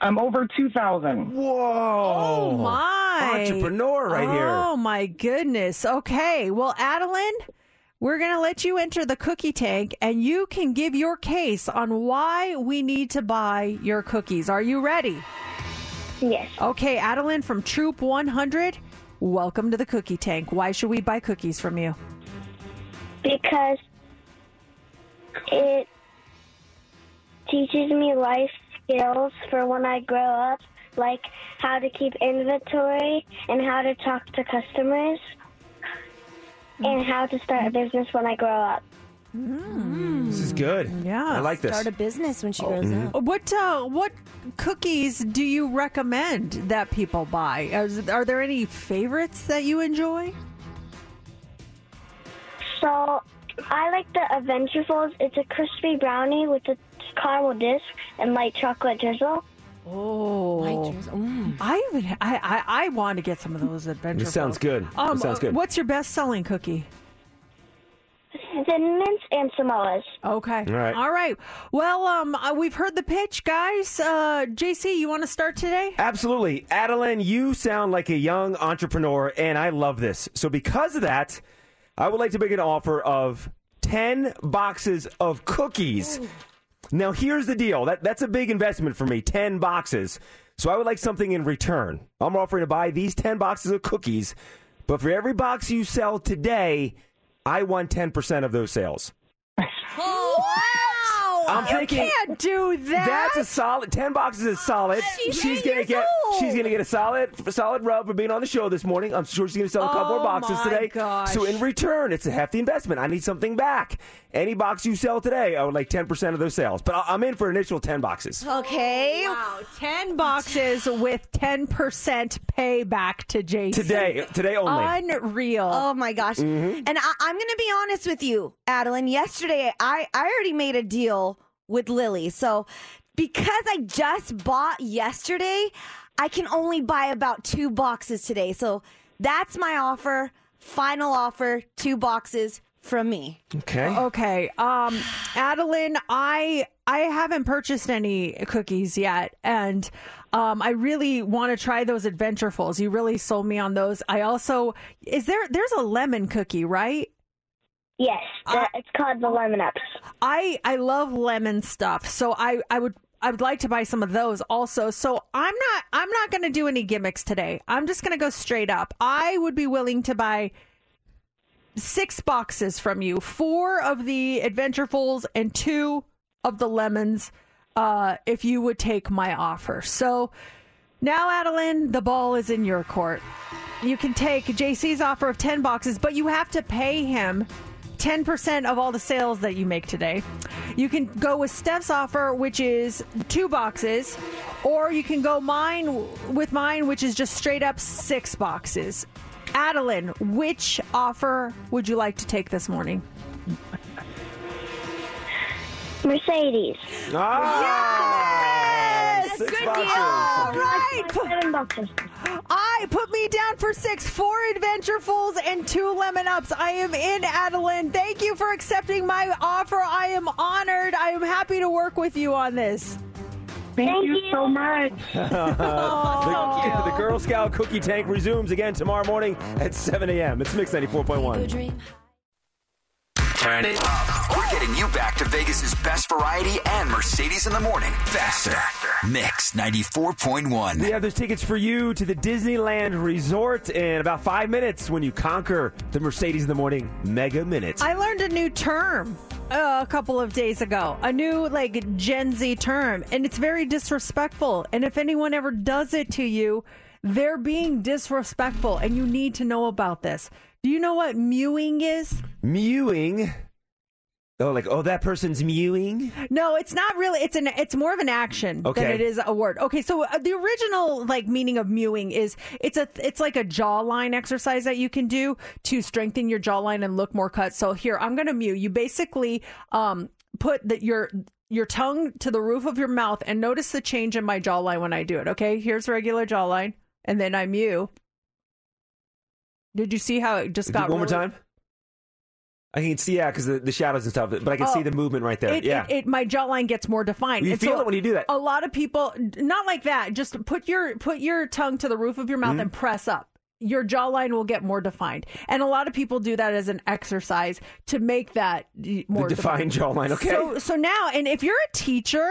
Speaker 12: I'm over 2,000.
Speaker 5: Whoa.
Speaker 4: Oh my!
Speaker 5: Entrepreneur right here.
Speaker 4: Oh my goodness. Okay. Well, Addilyn, we're going to let you enter the cookie tank and you can give your case on why we need to buy your cookies. Are you ready?
Speaker 11: Yes.
Speaker 4: Okay, Addilyn from Troop 100, welcome to the cookie tank. Why should we buy cookies from you?
Speaker 11: Because it teaches me life skills for when I grow up, like how to keep inventory and how to talk to customers and how to start a business when I grow up.
Speaker 5: This is good.
Speaker 4: Yeah.
Speaker 5: I like this.
Speaker 13: Start a business when she
Speaker 5: Oh,
Speaker 13: grows
Speaker 5: mhm.
Speaker 13: up.
Speaker 4: What uh, what cookies do you recommend that people buy? Is, are there any favorites that you enjoy?
Speaker 11: So I like the Adventurefuls. It's a crispy brownie with a caramel disc and light chocolate drizzle.
Speaker 4: Oh, I even I, I I want to get some of those adventure.
Speaker 5: This sounds good.
Speaker 4: Um,
Speaker 5: This sounds good.
Speaker 4: What's your best selling cookie?
Speaker 11: Thin Mints and Samoas.
Speaker 4: Okay.
Speaker 5: All right.
Speaker 4: All right. Well, um, uh, we've heard the pitch, guys. Uh, JC, you want to start today?
Speaker 5: Absolutely. Addilyn, you sound like a young entrepreneur, and I love this. So, because of that, I would like to make an offer of 10 boxes of cookies. Now, here's the deal that, that's a big investment for me 10 boxes. So, I would like something in return. I'm offering to buy these 10 boxes of cookies, but for every box you sell today, I want 10% of those sales. [LAUGHS]
Speaker 4: Oh, Wow!
Speaker 5: I'm
Speaker 4: you
Speaker 5: thinking-
Speaker 4: can't do that.
Speaker 5: That's a solid. Ten boxes is solid.
Speaker 4: She's
Speaker 5: she's
Speaker 4: eight
Speaker 5: gonna
Speaker 4: years
Speaker 5: get.
Speaker 4: old.
Speaker 5: She's gonna get a solid, solid rub for being on the show this morning. I'm sure she's gonna sell a couple
Speaker 4: Oh,
Speaker 5: more boxes
Speaker 4: my
Speaker 5: today.
Speaker 4: gosh.
Speaker 5: So in return, it's a hefty investment. I need something back. Any box you sell today, I would like ten percent of those sales. But I- I'm in for initial ten boxes.
Speaker 13: Okay.
Speaker 4: Wow, 10 boxes [LAUGHS] with 10% payback to JC.
Speaker 5: Today, today only.
Speaker 4: Unreal.
Speaker 13: Oh my gosh.
Speaker 5: Mhm.
Speaker 13: And I, I'm going to be honest with you, Addilyn. Yesterday, I, I already made a deal with Lily. So because I just bought yesterday, I can only buy about two boxes today. So that's my offer. Final offer, two boxes from me.
Speaker 5: Okay.
Speaker 4: Okay. Um, Addilyn, I I haven't purchased any cookies yet, and um, I really want to try those adventurefuls. You really sold me on those. I also is there there's a lemon cookie, right?
Speaker 11: Yes, that, it's called the Lemon Ups.
Speaker 4: I I love lemon stuff, so I I would I would like to buy some of those also. So I'm not I'm not going to do any gimmicks today. I'm just going to go straight up. I would be willing to buy six boxes from you, four of the adventurefuls and two of the lemons, uh, if you would take my offer. So now, Addilyn, the ball is in your court. You can take JC's offer of 10 boxes, but you have to pay him 10% of all the sales that you make today. You can go with Steph's offer, which is two boxes, or you can go mine with mine, which is just straight up six boxes. Addilyn, which offer would you like to take this morning?
Speaker 11: Mercedes.
Speaker 5: Ah, six
Speaker 4: Good
Speaker 5: boxes.
Speaker 4: deal. All right.
Speaker 11: Seven boxes.
Speaker 4: I put me down for six, four adventurefuls and two lemon ups. I am in Addilyn. Thank you for accepting my offer. I am honored. I am happy to work with you on this.
Speaker 12: Thank, you, so much. [LAUGHS]
Speaker 5: the, the Girl Scout cookie tank resumes again tomorrow morning at 7 a.m. It's Mix 94.1.
Speaker 3: Turn it up. We're getting you back to Vegas's best variety and Mercedes in the morning. Faster. Mix 94.1.
Speaker 5: We have those tickets for you to the Disneyland Resort in about five minutes when you conquer the Mercedes in the Morning Mega Minute.
Speaker 4: I learned a new term uh, a couple of days ago, a new like Gen Z term, and it's very disrespectful. And if anyone ever does it to you, they're being disrespectful, and you need to know about this. Do you know what mewing is?
Speaker 5: Mewing. Oh, like, oh, that person's mewing?
Speaker 4: No, it's not really. It's an. It's more of an action
Speaker 5: Okay.
Speaker 4: than it is a word. Okay, so uh, the original like meaning of mewing is it's a it's like a jawline exercise that you can do to strengthen your jawline and look more cut. So here, I'm gonna mew. You basically um put that your your tongue to the roof of your mouth and notice the change in my jawline when I do it. Okay, here's regular jawline, and then I mew. Did you see how it just got
Speaker 5: One more time? I can see, yeah, because the, the shadows and stuff, but I can
Speaker 4: Oh,
Speaker 5: see the movement right there.
Speaker 4: It,
Speaker 5: yeah.
Speaker 4: it, it my jawline gets more defined.
Speaker 5: You
Speaker 4: And
Speaker 5: feel it when you do that.
Speaker 4: A lot of people, not like that. Just put your put your tongue to the roof of your mouth
Speaker 5: Mhm.
Speaker 4: and press up. Your jawline will get more defined, and a lot of people do that as an exercise to make that more
Speaker 5: defined jawline, okay.
Speaker 4: So so now, and if you're a teacher,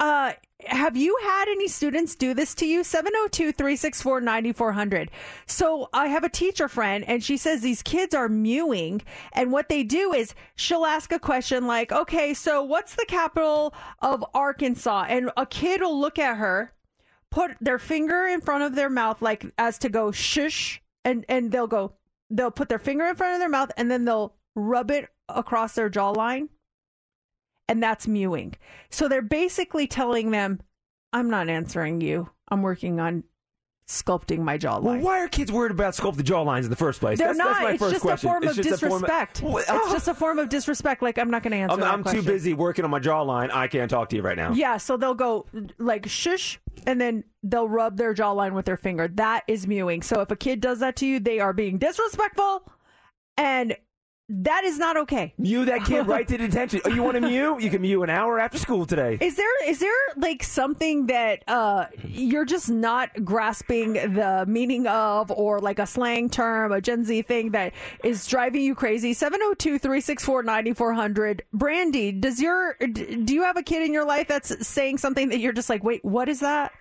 Speaker 4: uh, have you had any students do this to you? 702 364 9400. So I have a teacher friend, and she says these kids are mewing. And what they do is she'll ask a question like, okay, so what's the capital of Arkansas? And a kid will look at her, put their finger in front of their mouth, like as to go shush, and, and they'll go, they'll put their finger in front of their mouth, and then they'll rub it across their jawline and that's mewing. So they're basically telling them, I'm not answering you. I'm working on sculpting my jawline.
Speaker 5: well, why are kids worried about sculpted jawlines in the first place?
Speaker 4: They're
Speaker 5: that's,
Speaker 4: not.
Speaker 5: that's my
Speaker 4: it's just
Speaker 5: question.
Speaker 4: a form
Speaker 5: it's
Speaker 4: of
Speaker 5: just a form
Speaker 4: disrespect.
Speaker 5: What-
Speaker 4: It's
Speaker 5: oh.
Speaker 4: just a form of disrespect. Like I'm not going to answer.
Speaker 5: I'm, I'm too busy working on my jawline. I can't talk to you right now.
Speaker 4: Yeah, so they'll go like shush, and then they'll rub their jawline with their finger. That is mewing. So if a kid does that to you, they are being disrespectful and That is not okay.
Speaker 5: Mew that kid right to [LAUGHS] detention. Oh, you want to mew? You can mew an hour after school today.
Speaker 4: Is there is there like something that uh, you're just not grasping the meaning of, or like a slang term, a Gen Z thing that is driving you crazy? 702-364-9400. Brandy, does your do you have a kid in your life that's saying something that you're just like, wait, what is that?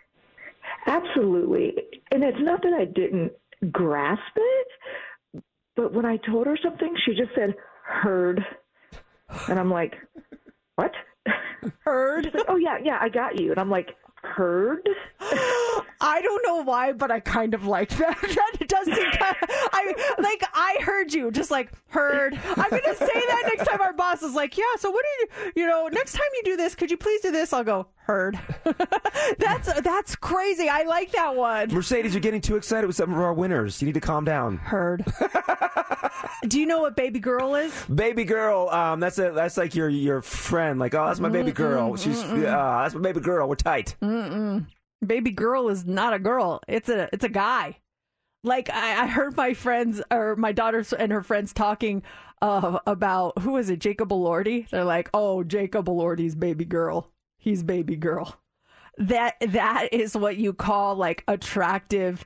Speaker 14: Absolutely. And it's not that I didn't grasp it, but when I told her something, she just said, heard. And I'm like, what? [LAUGHS]
Speaker 4: Heard?
Speaker 14: She's like, oh, yeah, yeah, I got you. And I'm like, heard? [GASPS]
Speaker 4: I don't know why, but I kind of like [LAUGHS] that. that does seem kind of, I like I heard you, just like heard. I'm gonna say that next time our boss is like, yeah. So what do you, you know, next time you do this, could you please do this? I'll go heard. [LAUGHS] that's that's crazy. I like that one.
Speaker 5: Mercedes, you're getting too excited with some of our winners. You need to calm down.
Speaker 4: Heard. [LAUGHS] do you know what baby girl is?
Speaker 5: Baby girl, um, that's a that's like your your friend. Like, oh, that's my baby girl. She's uh, that's my baby girl. We're tight.
Speaker 4: Mm-mm. Baby girl is not a girl. It's a it's a guy. Like I, I heard my friends or my daughters and her friends talking uh, about who is it, Jacob Elordi. They're like, oh, Jacob Elordi's baby girl. He's baby girl. That that is what you call like attractive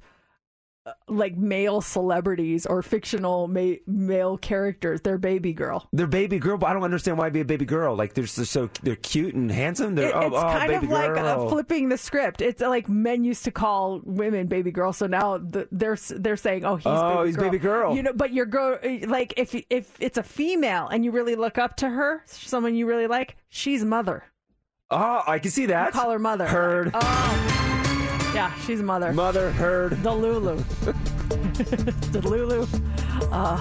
Speaker 4: uh, like male celebrities or fictional ma- male characters. They're baby girl.
Speaker 5: They're baby girl, but I don't understand why it'd be a baby girl. Like they're just so they're cute and handsome. They're
Speaker 4: It-
Speaker 5: oh,
Speaker 4: it's
Speaker 5: oh,
Speaker 4: kind
Speaker 5: baby
Speaker 4: of like uh, flipping the script. It's like men used to call women baby girl, so now the, they're they're saying, "Oh, he's
Speaker 5: Oh,
Speaker 4: baby
Speaker 5: he's
Speaker 4: girl.
Speaker 5: baby girl.
Speaker 4: You know, but your girl, like if if it's a female and you really look up to her, someone you really like, she's mother.
Speaker 5: Oh, I can see that.
Speaker 4: Call her mother.
Speaker 5: Heard.
Speaker 4: Oh, yeah, she's mother.
Speaker 5: Mother heard.
Speaker 4: The Lulu. [LAUGHS] the Lulu. Uh,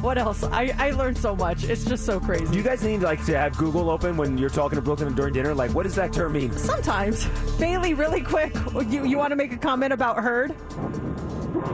Speaker 4: what else? I I learned so much. It's just so crazy.
Speaker 5: Do you guys need like to have Google open when you're talking to Brooklyn during dinner? Like, what does that term mean?
Speaker 4: Sometimes, Bailey, really quick, you you want to make a comment about heard?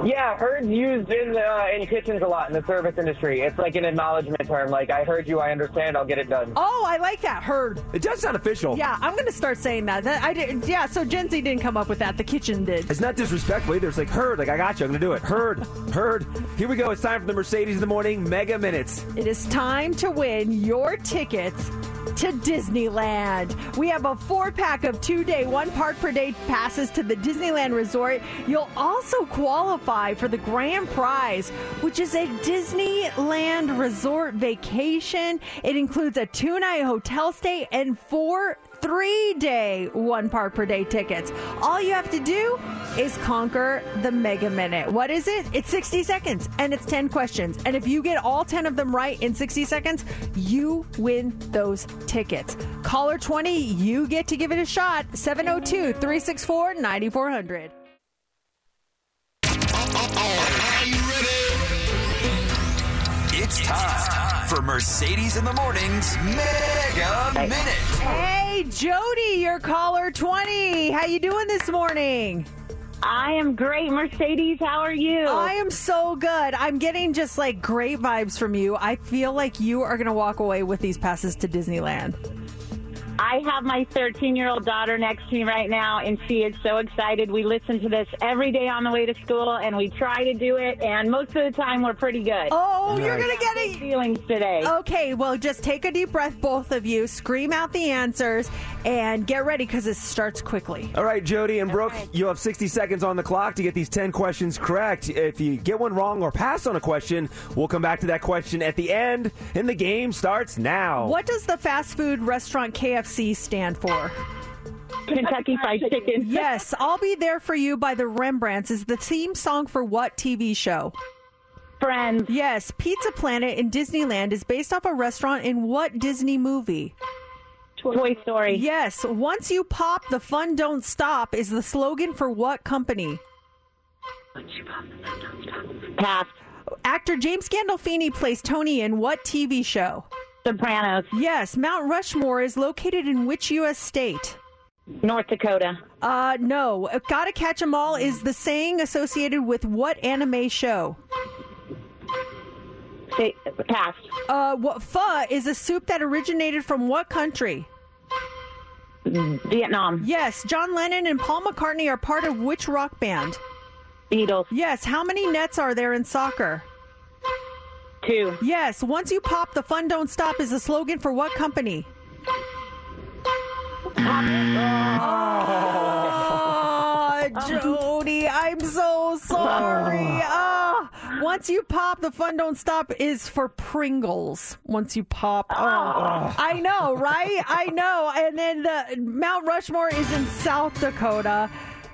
Speaker 15: Yeah, heard's used in uh, in kitchens a lot in the service industry. It's like an acknowledgement term. Like, I heard you, I understand, I'll get it done.
Speaker 4: Oh, I like that Heard.
Speaker 5: It does sound official.
Speaker 4: Yeah, I'm gonna start saying that. That I did. Yeah, so Gen Z didn't come up with that. The kitchen did.
Speaker 5: It's not disrespectful either. It's like heard. Like I got you. I'm gonna do it. Heard. Heard. Here we go. It's time for the Mercedes in the morning Mega Minutes.
Speaker 4: It is time to win your tickets to Disneyland. We have a four pack of two day, one park per day passes to the Disneyland Resort. You'll also qualify for the grand prize, which is a Disneyland Resort vacation. It includes a two night hotel stay and four three day one park per day tickets. All you have to do is conquer the mega minute. What is it? It's 60 seconds and it's 10 questions. And if you get all 10 of them right in 60 seconds, you win those tickets. Caller 20, you get to give it a shot. 702 364 9400.
Speaker 3: It's time for Mercedes in the Morning's Mega Minute.
Speaker 4: Hey, Jody, your caller 20. How you doing this morning?
Speaker 16: I am great, Mercedes. How are you?
Speaker 4: I am so good. I'm getting just like great vibes from you. I feel like you are going to walk away with these passes to Disneyland.
Speaker 16: I have my 13 year old daughter next to me right now, and she is so excited. We listen to this every day on the way to school, and we try to do it, and most of the time we're pretty good.
Speaker 4: Oh, you're going to get it.
Speaker 16: Feelings today.
Speaker 4: Okay, well, just take a deep breath, both of you. Scream out the answers and get ready because it starts quickly.
Speaker 5: All right, Jody and Brooke, you have 60 seconds on the clock to get these 10 questions correct. If you get one wrong or pass on a question, we'll come back to that question at the end, and the game starts now.
Speaker 4: What does the fast food restaurant KFC stand for?
Speaker 16: Kentucky Fried Chicken.
Speaker 4: Yes, I'll be there for you by the Rembrandts is the theme song for what TV show?
Speaker 16: Friends.
Speaker 4: Yes, Pizza Planet in Disneyland is based off a restaurant in what Disney movie?
Speaker 16: Toy Story.
Speaker 4: Yes, once you pop, the fun don't stop is the slogan for what company?
Speaker 16: Pass.
Speaker 4: Actor James Gandolfini plays Tony in what TV show?
Speaker 16: Sopranos.
Speaker 4: Yes, Mount Rushmore is located in which U.S. state?
Speaker 16: North Dakota.
Speaker 4: Uh, no. Gotta Catch 'em All is the saying associated with what anime show?
Speaker 16: Pass.
Speaker 4: Uh, what pho is a soup that originated from what country?
Speaker 16: Vietnam.
Speaker 4: Yes, John Lennon and Paul McCartney are part of which rock band?
Speaker 16: Beatles.
Speaker 4: Yes, how many nets are there in soccer?
Speaker 16: Two.
Speaker 4: Yes. Once you pop, the fun don't stop is the slogan for what company? Oh, ah, Jody, I'm so sorry. Oh, ah. Once you pop, the fun don't stop is for Pringles. Once you pop, oh, ah. I know, right? I know. And then the Mount Rushmore is in South Dakota,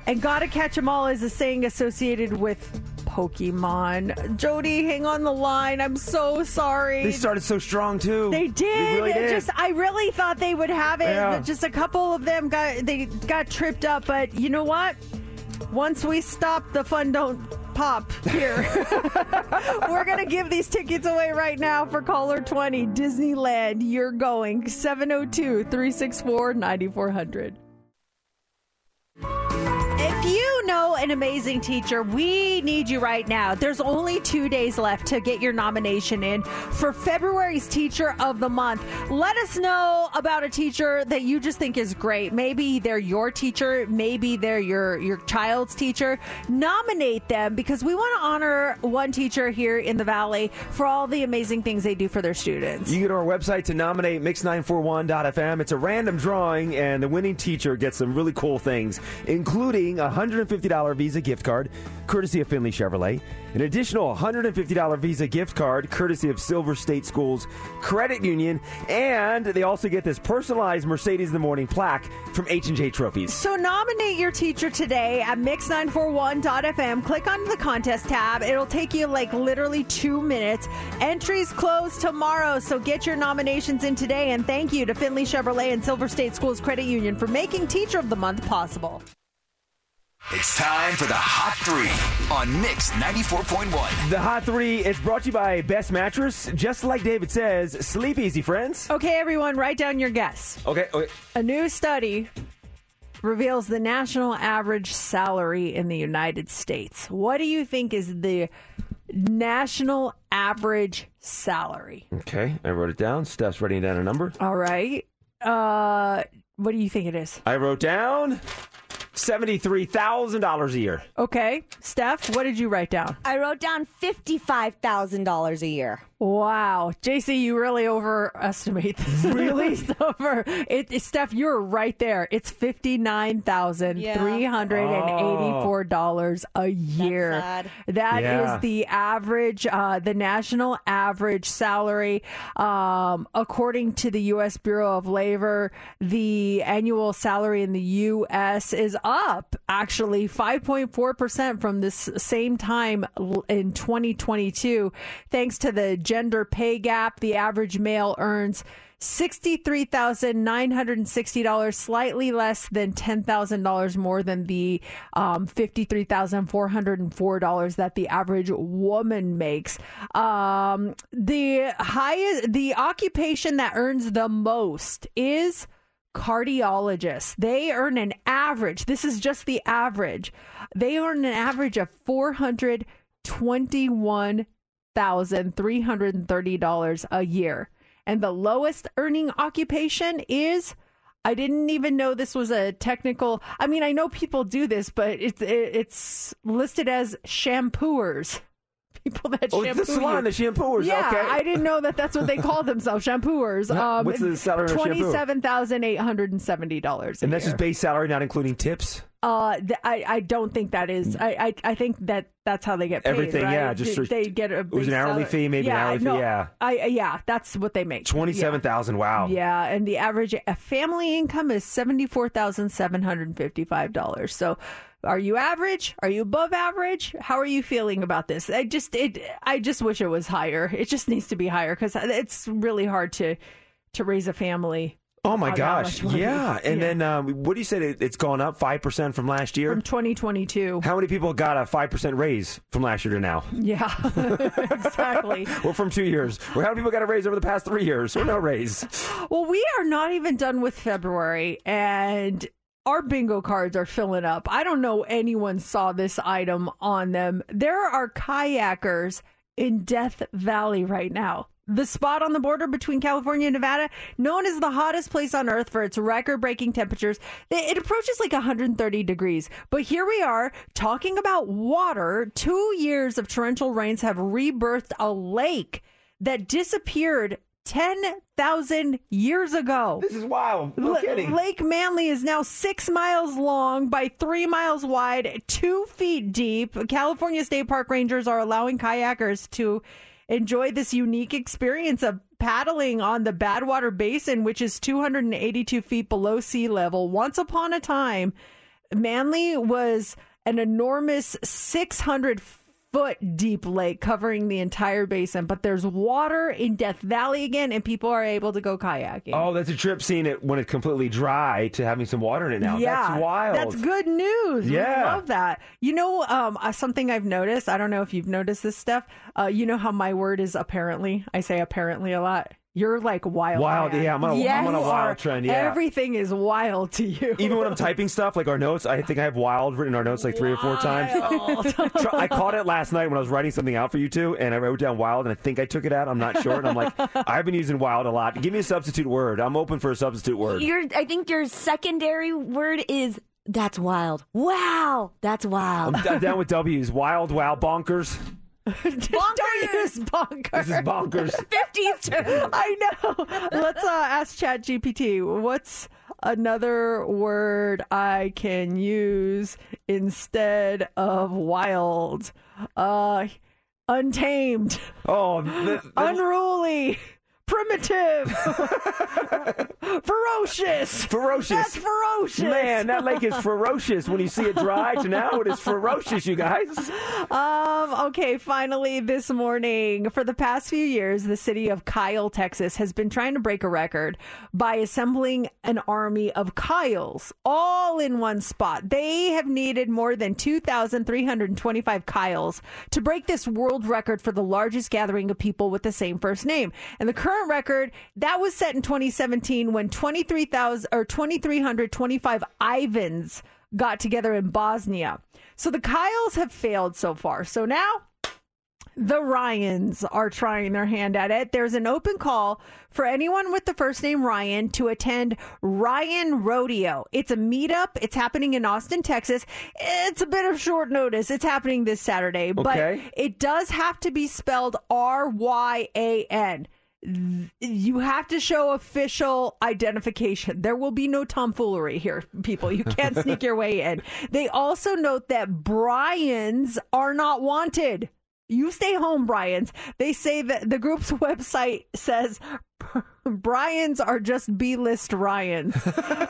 Speaker 4: and "Gotta Catch 'Em All" is a saying associated with Pokemon. Jody, hang on the line. I'm so sorry.
Speaker 5: They started so strong too.
Speaker 4: They did.
Speaker 5: They really did.
Speaker 4: Just I really thought they would have it.
Speaker 5: Yeah.
Speaker 4: Just a couple of them got they got tripped up, but you know what? Once we stop, the fun don't pop here. [LAUGHS] We're gonna give these tickets away right now for caller 20 Disneyland. You're going 702-364-9400. If you know an amazing teacher, we need you right now. There's only two days left to get your nomination in for February's Teacher of the Month. Let us know about a teacher that you just think is great. Maybe they're your teacher, maybe they're your your child's teacher. Nominate them because we want to honor one teacher here in the Valley for all the amazing things they do for their students.
Speaker 5: You go to our website to nominate mix941.fm. It's a random drawing, and the winning teacher gets some really cool things, including a $150 Visa gift card, courtesy of Findlay Chevrolet, an additional $150 Visa gift card, courtesy of Silver State Schools Credit Union, and they also get this personalized Mercedes in the Morning plaque from H&J Trophies.
Speaker 4: So nominate your teacher today at mix941.fm. Click on the contest tab. It'll take you like literally two minutes. Entries close tomorrow, so get your nominations in today. And thank you to Findlay Chevrolet and Silver State Schools Credit Union for making Teacher of the Month possible.
Speaker 3: It's time for the Hot Three on Mix 94.1.
Speaker 5: The Hot Three is brought to you by Best Mattress. Just like David says, sleep easy, friends.
Speaker 4: Okay, everyone, write down your guess.
Speaker 5: Okay, okay.
Speaker 4: A new study reveals the national average salary in the United States. What do you think is the national average salary?
Speaker 5: Okay, I wrote it down. Steph's writing down a number.
Speaker 4: All right. Uh, what do you think it is?
Speaker 5: I wrote down $73,000 a year.
Speaker 4: Okay. Steph, what did you write down?
Speaker 13: I wrote down $55,000 a year.
Speaker 4: Wow. JC, you really overestimate this. [LAUGHS]
Speaker 5: Really?
Speaker 4: this number. It, it- Steph, you're right there. It's $59,384 a year.
Speaker 13: sad.
Speaker 4: That is
Speaker 13: Yeah.
Speaker 4: the average, uh, the national average salary. Um, according to the U.S. Bureau of Labor, the annual salary in the U.S. is up actually 5.4% from this same time in 2022. Thanks to the gender pay gap, the average male earns $63,960, slightly less than $10,000 more than the um, $53,404 that the average woman makes. Um, the highest, the occupation that earns the most is cardiologists. They earn an average, this is just the average, they earn an average of $421,330 a year. And the lowest earning occupation is I didn't even know this was a technical. I mean, I know people do this, but it's it, it's listed as shampooers. [LAUGHS] People that
Speaker 5: Oh,
Speaker 4: shampoo
Speaker 5: the salon,
Speaker 4: you.
Speaker 5: the shampooers.
Speaker 4: Yeah,
Speaker 5: okay.
Speaker 4: I didn't know that that's what they call themselves, shampooers. [LAUGHS] Um,
Speaker 5: What's the salary shampoo?
Speaker 4: Twenty-seven thousand eight hundred and seventy dollars.
Speaker 5: And that's just base salary, not including tips.
Speaker 4: Uh, th- I I don't think that is. I I, I think that that's how they get paid.
Speaker 5: Everything,
Speaker 4: right?
Speaker 5: yeah, just
Speaker 4: they, they get a
Speaker 5: it was an hourly
Speaker 4: salary.
Speaker 5: fee, maybe an
Speaker 4: yeah,
Speaker 5: hourly fee, yeah.
Speaker 4: I yeah, that's what they make.
Speaker 5: Twenty-seven thousand. Wow.
Speaker 4: Yeah, and the average family income is seventy four thousand seven hundred fifty five dollars. So, are you average? Are you above average? How are you feeling about this? I just it I just wish it was higher. It just needs to be higher because it's really hard to to raise a family.
Speaker 5: Oh my gosh.
Speaker 4: much money.
Speaker 5: Yeah. And then um, what do you say? It, it's gone up five percent from last year.
Speaker 4: from twenty twenty two.
Speaker 5: How many people got a five percent raise from last year to now?
Speaker 4: Yeah, [LAUGHS] exactly. [LAUGHS]
Speaker 5: Or from two years? Or how many people got a raise over the past three years? Or no raise?
Speaker 4: Well, we are not even done with February, and our bingo cards are filling up. I don't know anyone saw this item on them. There are kayakers in Death Valley right now. The spot on the border between California and Nevada, known as the hottest place on earth for its record breaking temperatures, it approaches like 130 degrees. But here we are talking about water. Two years of torrential rains have rebirthed a lake that disappeared 10,000 years ago.
Speaker 5: This is wild. No
Speaker 4: L-
Speaker 5: kidding.
Speaker 4: Lake Manly is now six miles long by three miles wide, two feet deep. California State Park Rangers are allowing kayakers to enjoy this unique experience of paddling on the Badwater Basin, which is 282 feet below sea level. Once upon a time, Manly was an enormous 600 foot deep lake covering the entire basin, but there's water in Death Valley again, and people are able to go kayaking.
Speaker 5: Oh, that's a trip seeing it when it's completely dry to having some water in it now.
Speaker 4: Yeah,
Speaker 5: That's wild.
Speaker 4: That's good news.
Speaker 5: Yeah.
Speaker 4: we love that. You know, um, uh, something I've noticed. I don't know if you've noticed this stuff. Uh, you know how my word is apparently. I say apparently a lot. You're like wild.
Speaker 5: Wild,
Speaker 4: man.
Speaker 5: yeah, I'm on a- I'm on a wild
Speaker 4: are.
Speaker 5: trend, yeah.
Speaker 4: everything is wild to you.
Speaker 5: Even when I'm [LAUGHS] typing stuff like our notes, I think I have wild written in our notes like three or four times. I caught it last night when I was writing something out for you two, and I wrote down wild, and I think I took it out. I'm not sure. And I'm like, [LAUGHS] I've been using wild a lot. Give me a substitute word. I'm open for a substitute word.
Speaker 13: Your, I think your secondary word is that's wild. Wow, that's wild.
Speaker 5: I'm, I'm down with [LAUGHS] W's. Wild, wow, bonkers.
Speaker 4: Don't use bonkers.
Speaker 5: This is bonkers. [LAUGHS]
Speaker 13: 50s
Speaker 4: I know. Let's uh, ask Chat GPT. What's another word I can use instead of wild? Uh, untamed.
Speaker 5: Oh, th- th-
Speaker 4: unruly. Primitive. [LAUGHS] ferocious.
Speaker 5: Ferocious.
Speaker 4: That's ferocious.
Speaker 5: Man, that lake is ferocious when you see it dry to now. It is ferocious, you guys.
Speaker 4: Um, okay, finally this morning, for the past few years, the city of Kyle, Texas has been trying to break a record by assembling an army of Kyles all in one spot. They have needed more than 2,325 Kyles to break this world record for the largest gathering of people with the same first name. And the current record that was set in 2017 when 23,000 or 2,325 Ivans got together in Bosnia. So the Kyles have failed so far. So now the Ryans are trying their hand at it. There's an open call for anyone with the first name Ryan to attend Ryan Rodeo. It's a meetup. It's happening in Austin, Texas. It's a bit of short notice. It's happening this Saturday, but it does have to be spelled R Y A N you have to show official identification. There will be no tomfoolery here, people. You can't [LAUGHS] sneak your way in. They also note that Bryans are not wanted. You stay home, Bryans. They say that the group's [LAUGHS] website says [LAUGHS] Bryans are just B list Ryans.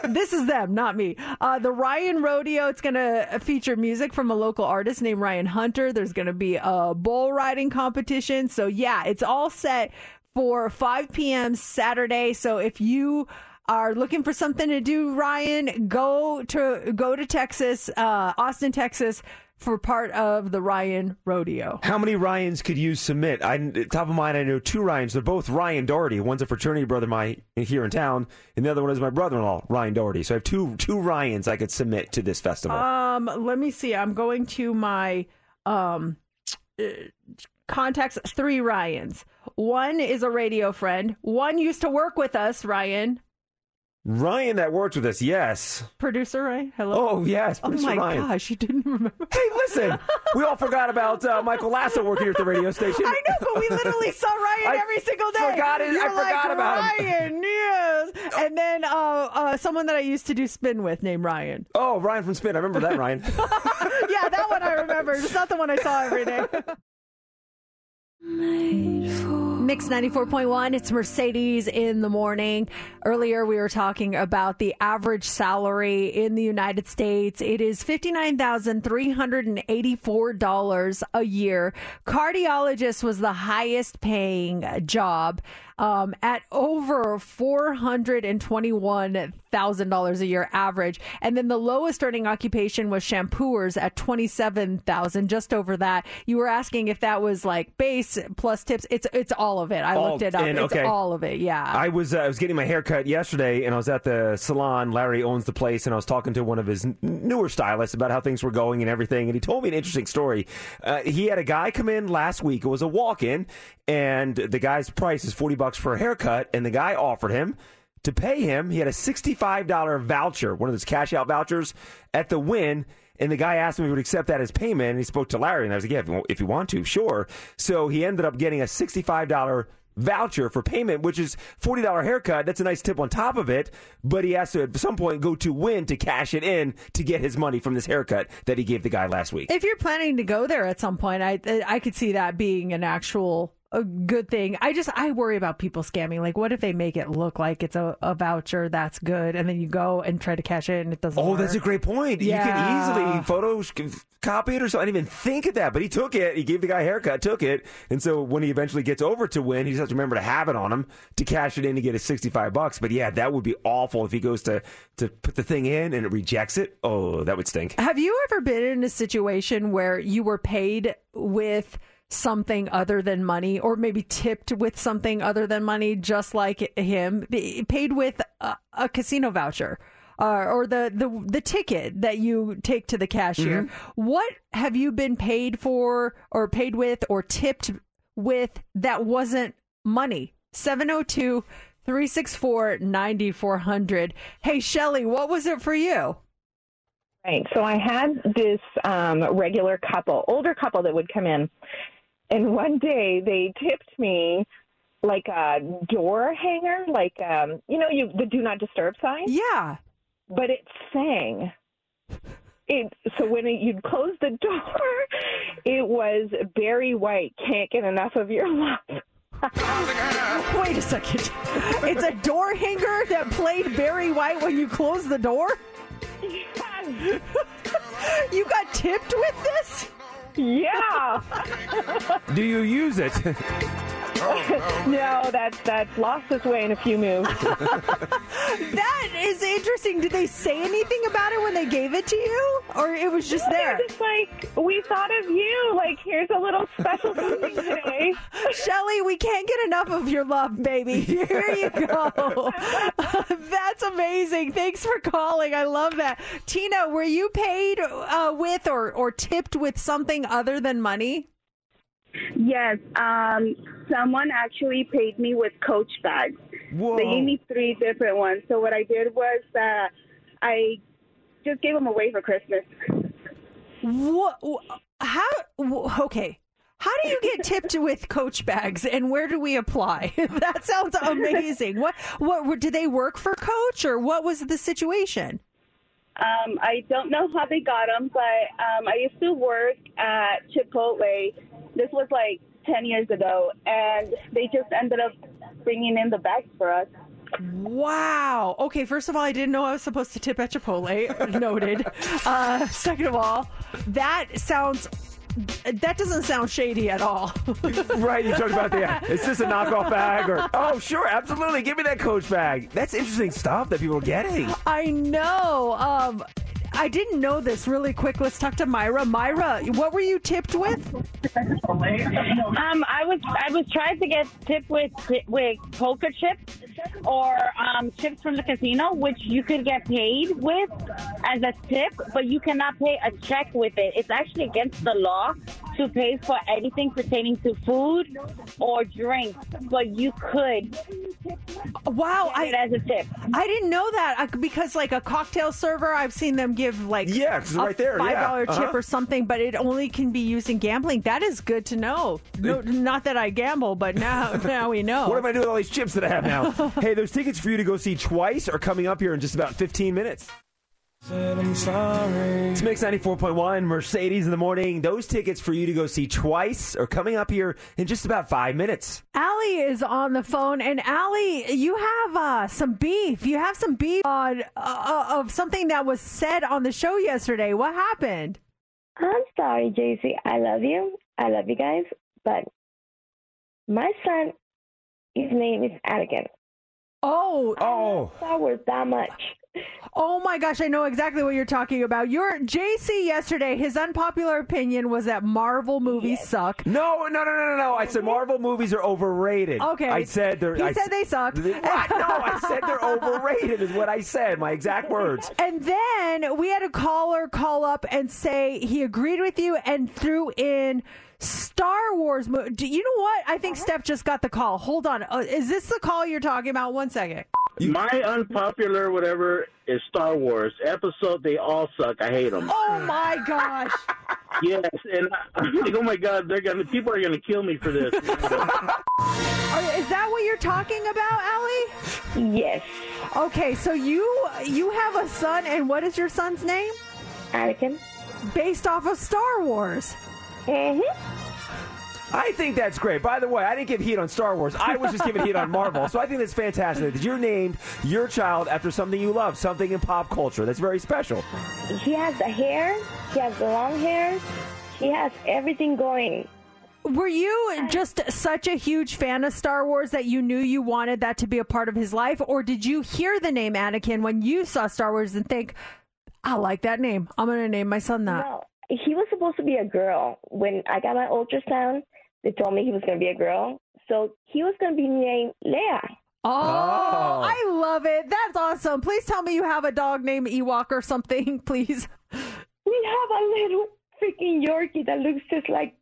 Speaker 4: this is them, not me. Uh, the Ryan Rodeo, it's going to feature music from a local artist named Ryan Hunter. There's going to be a bull riding competition. So, yeah, it's all set for 5 p.m. Saturday. So, if you are looking for something to do, Ryan, go to go to Texas, uh, Austin, Texas, for part of the Ryan Rodeo.
Speaker 5: How many Ryans could you submit? I top of mind, I know two Ryans. They're both Ryan Doherty. One's a fraternity brother mine here in town, and the other one is my brother-in-law, Ryan Doherty. So I have two two Ryans I could submit to this festival.
Speaker 4: Um, let me see. I'm going to my um uh, contacts. Three Ryans. One is a radio friend. One used to work with us. Ryan,
Speaker 5: Ryan that worked with us, yes.
Speaker 4: producer Ryan. Hello.
Speaker 5: Oh yes, Producer Oh
Speaker 4: my
Speaker 5: Ryan.
Speaker 4: gosh, you didn't remember.
Speaker 5: Hey, listen, we all forgot about uh, Michael Lasso working here at the radio station.
Speaker 4: I know, but we [LAUGHS] literally saw Ryan
Speaker 5: I
Speaker 4: every single day.
Speaker 5: forgot it- I
Speaker 4: You're like,
Speaker 5: forgot about him.
Speaker 4: Ryan, yes. And then uh, uh, someone that I used to do spin with named Ryan.
Speaker 5: Oh, Ryan from Spin. I remember that, Ryan. [LAUGHS]
Speaker 4: yeah, that one I remember. It's not the one I saw every day. [LAUGHS] Mix 94.1, it's Mercedes in the morning. Earlier, we were talking about the average salary in the United States. It is $59,384 a year. Cardiologist was the highest paying job um, at over $421,000 a year average. And then the lowest earning occupation was shampooers at 27000 just over that. You were asking if that was like base plus tips. It's it's all of it. I
Speaker 5: All
Speaker 4: looked it up.
Speaker 5: in,
Speaker 4: it's all of it. Yeah.
Speaker 5: I was uh, I was getting my hair cut yesterday, and I was at the salon. Larry owns the place, and I was talking to one of his n- newer stylists about how things were going and everything. And he told me an interesting story. Uh, he had a guy come in last week. It was a walk-in, and the guy's price is forty bucks for a haircut, and the guy offered him. to pay him. He had a $65 voucher, one of those cash out vouchers at the Wynn. And the guy asked him if he would accept that as payment. And he spoke to Larry, and I was like, yeah, if you, if you want to, sure. So he ended up getting a $65 voucher for payment, which is $40 haircut. That's a nice tip on top of it. But he has to, at some point, go to Wynn to cash it in to get his money from this haircut that he gave the guy last week.
Speaker 4: If you're planning to go there at some point, I I could see that being an actual a good thing. I just I worry about people scamming. Like, what if they make it look like it's a, a voucher that's good, and then you go and try to cash it and it doesn't.
Speaker 5: Oh,
Speaker 4: work?
Speaker 5: that's a great point. You can easily photocopy it or something. I didn't even think of that, but he took it. He gave the guy a haircut, took it, and so when he eventually gets over to Wynn, he just has to remember to have it on him to cash it in to get his sixty-five bucks. But yeah, that would be awful if he goes to to put the thing in and it rejects it. Oh, that would stink.
Speaker 4: Have you ever been in a situation where you were paid with something other than money, or maybe tipped with something other than money, just like him, paid with a, a casino voucher? Uh, or the, the the ticket that you take to the cashier.
Speaker 5: Mm-hmm.
Speaker 4: What have you been paid for, or paid with, or tipped with that wasn't money? 702 364 9400. Hey, Shelly, what was it for you?
Speaker 17: Right. So I had this um, regular couple, older couple that would come in, and one day they tipped me like a door hanger, like um, you know, you the do not disturb sign.
Speaker 4: Yeah.
Speaker 17: But it sang. It so when it, you'd close the door, [LAUGHS] it was Barry White. Can't get enough of your love. [LAUGHS]
Speaker 4: Wait a second. It's a door hanger that played Barry White when you closed the door? [LAUGHS] you got tipped with this?
Speaker 17: Yeah.
Speaker 5: Do you use it? [LAUGHS] [LAUGHS]
Speaker 17: no, that's that's lost its way in a few moves. [LAUGHS]
Speaker 4: That is interesting. Did they say anything about it when they gave it to you? Or it was just
Speaker 17: No,
Speaker 4: there?
Speaker 17: just like, we thought of you. Like, here's a little special [LAUGHS] something today.
Speaker 4: Shelly, we can't get enough of your love, baby. Here you go. That's amazing. Thanks for calling. I love that. Tina, were you paid uh, with or, or tipped with something other than money?
Speaker 18: Yes, um, someone actually paid me with Coach bags.
Speaker 5: Whoa.
Speaker 18: They gave me three different ones. So what I did was uh, I just gave them away for Christmas.
Speaker 4: What? How? Okay. How do you get tipped [LAUGHS] with Coach bags, and where do we apply? [LAUGHS] that sounds amazing. What? What? Did they work for Coach, or what was the situation?
Speaker 18: Um, I don't know how they got them, but um, I used to work at Chipotle. This was like 10 years ago, and they just ended up bringing in the bags for us.
Speaker 4: Wow. Okay, first of all, I didn't know I was supposed to tip at Chipotle. [LAUGHS] Noted. Uh, second of all, that sounds. That doesn't sound shady at all. [LAUGHS]
Speaker 5: right, you talked about the. Yeah, is this a knockoff bag or? Oh, sure, absolutely. Give me that Coach bag. That's interesting stuff that people are getting.
Speaker 4: I know. Um, I didn't know this. Really quick, let's talk to Myra. Myra, what were you tipped with?
Speaker 16: Um, I was I was trying to get tipped with with poker chips or um, chips from the casino, which you could get paid with as a tip, but you cannot pay a check with it. It's actually against the law to pay for anything pertaining to food or drinks, but you could.
Speaker 4: Wow,
Speaker 16: I, it as a tip.
Speaker 4: I didn't know that because, like a cocktail server, I've seen them give like
Speaker 5: yeah, it's
Speaker 4: a
Speaker 5: right there,
Speaker 4: five
Speaker 5: yeah.
Speaker 4: chip
Speaker 5: Uh-huh.
Speaker 4: or something, but it only can be used in gambling. That is good to know. No, not that I gamble, but now [LAUGHS] now we know.
Speaker 5: What am I doing with all these chips that I have now? [LAUGHS] hey, those tickets for you to go see twice are coming up here in just about 15 minutes. I'm sorry. It's Mix 94.1, Mercedes in the morning. Those tickets for you to go see twice are coming up here in just about five minutes.
Speaker 4: Allie is on the phone, and Allie, you have uh, some beef. You have some beef on uh, of something that was said on the show yesterday. What happened?
Speaker 11: I'm sorry, JC. I love you. I love you guys. But my son, his name is Anakin.
Speaker 4: Oh,
Speaker 5: oh,
Speaker 11: Star Wars that much.
Speaker 4: Oh my gosh, I know exactly what you're talking about. Your JC yesterday, his unpopular opinion was that Marvel movies suck.
Speaker 5: No, no, no, no, no, no. I said Marvel movies are overrated.
Speaker 4: Okay.
Speaker 5: I said they're.
Speaker 4: He
Speaker 5: I,
Speaker 4: said they suck.
Speaker 5: What? No, I said they're overrated, is what I said. My exact words. [LAUGHS]
Speaker 4: And then we had a caller call up and say he agreed with you and threw in Star Wars. Mo- Do you know what? I think Steph just got the call. Hold on. Uh, is this the call you're talking about? One second.
Speaker 19: My unpopular whatever is Star Wars episode. They all suck. I hate them.
Speaker 4: Oh my gosh. [LAUGHS]
Speaker 19: Yes, and I'm like, oh my god, they're gonna people are gonna kill me for this. [LAUGHS]
Speaker 4: Are, is that what you're talking about, Allie?
Speaker 17: Yes.
Speaker 4: Okay, so you you have a son, and what is your son's name?
Speaker 17: Anakin.
Speaker 4: Based off of Star Wars.
Speaker 17: Mm-hmm.
Speaker 5: I think that's great. By the way, I didn't give heat on Star Wars. I was just giving heat on Marvel. So I think that's fantastic that you named your child after something you love, something in pop culture. That's very special.
Speaker 17: He has the hair. He has the long hair. He has everything going.
Speaker 4: Were you just such a huge fan of Star Wars that you knew you wanted that to be a part of his life, or did you hear the name Anakin when you saw Star Wars and think, "I like that name. I'm going to name my son that"?
Speaker 17: No, he was supposed to be a girl. When I got my ultrasound, they told me he was going to be a girl. So he was going to be named Leia.
Speaker 4: Oh, oh, I love it. That's awesome. Please tell me you have a dog named Ewok or something, [LAUGHS] please.
Speaker 17: We have a little freaking Yorkie that looks just like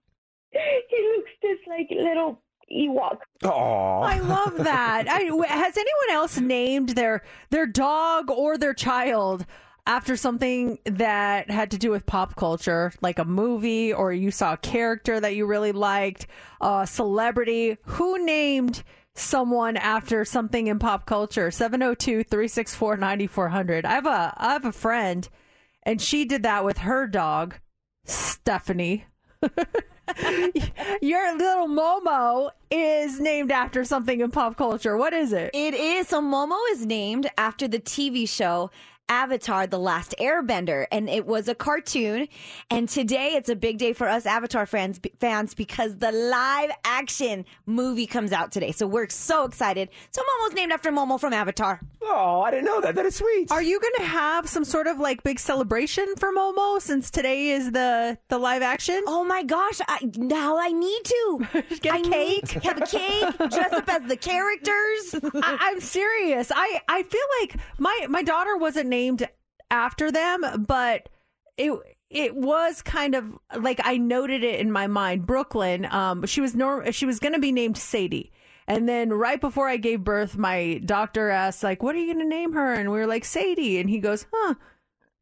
Speaker 17: he looks just like little Ewok.
Speaker 5: Oh,
Speaker 4: I love that. I, has anyone else named their their dog or their child after something that had to do with pop culture, like a movie or you saw a character that you really liked, a celebrity? Who named someone after something in pop culture? 702-364-9400. I have a I have a friend and she did that with her dog, Stephanie. [LAUGHS] Your little Momo is named after something in pop culture. What is it?
Speaker 13: It is. So Momo is named after the TV show Avatar The Last Airbender and it was a cartoon and today it's a big day for us Avatar fans fans because the live action movie comes out today. So we're so excited. So Momo's named after Momo from Avatar.
Speaker 5: Oh, I didn't know that. That is sweet.
Speaker 4: Are you going to have some sort of like big celebration for Momo since today is the the live action?
Speaker 13: Oh my gosh, I, now I need to. [LAUGHS]
Speaker 4: Get a
Speaker 13: I
Speaker 4: cake?
Speaker 13: Need, have a cake, dress up as the characters. [LAUGHS]
Speaker 4: I, I'm serious. I I feel like my my daughter wasn't named after them, but it it was kind of like I noted it in my mind. Brooklyn, um, she was norm- she was going to be named Sadie. And then right before I gave birth, my doctor asked, like, what are you going to name her? And we were like, Sadie. And he goes, huh.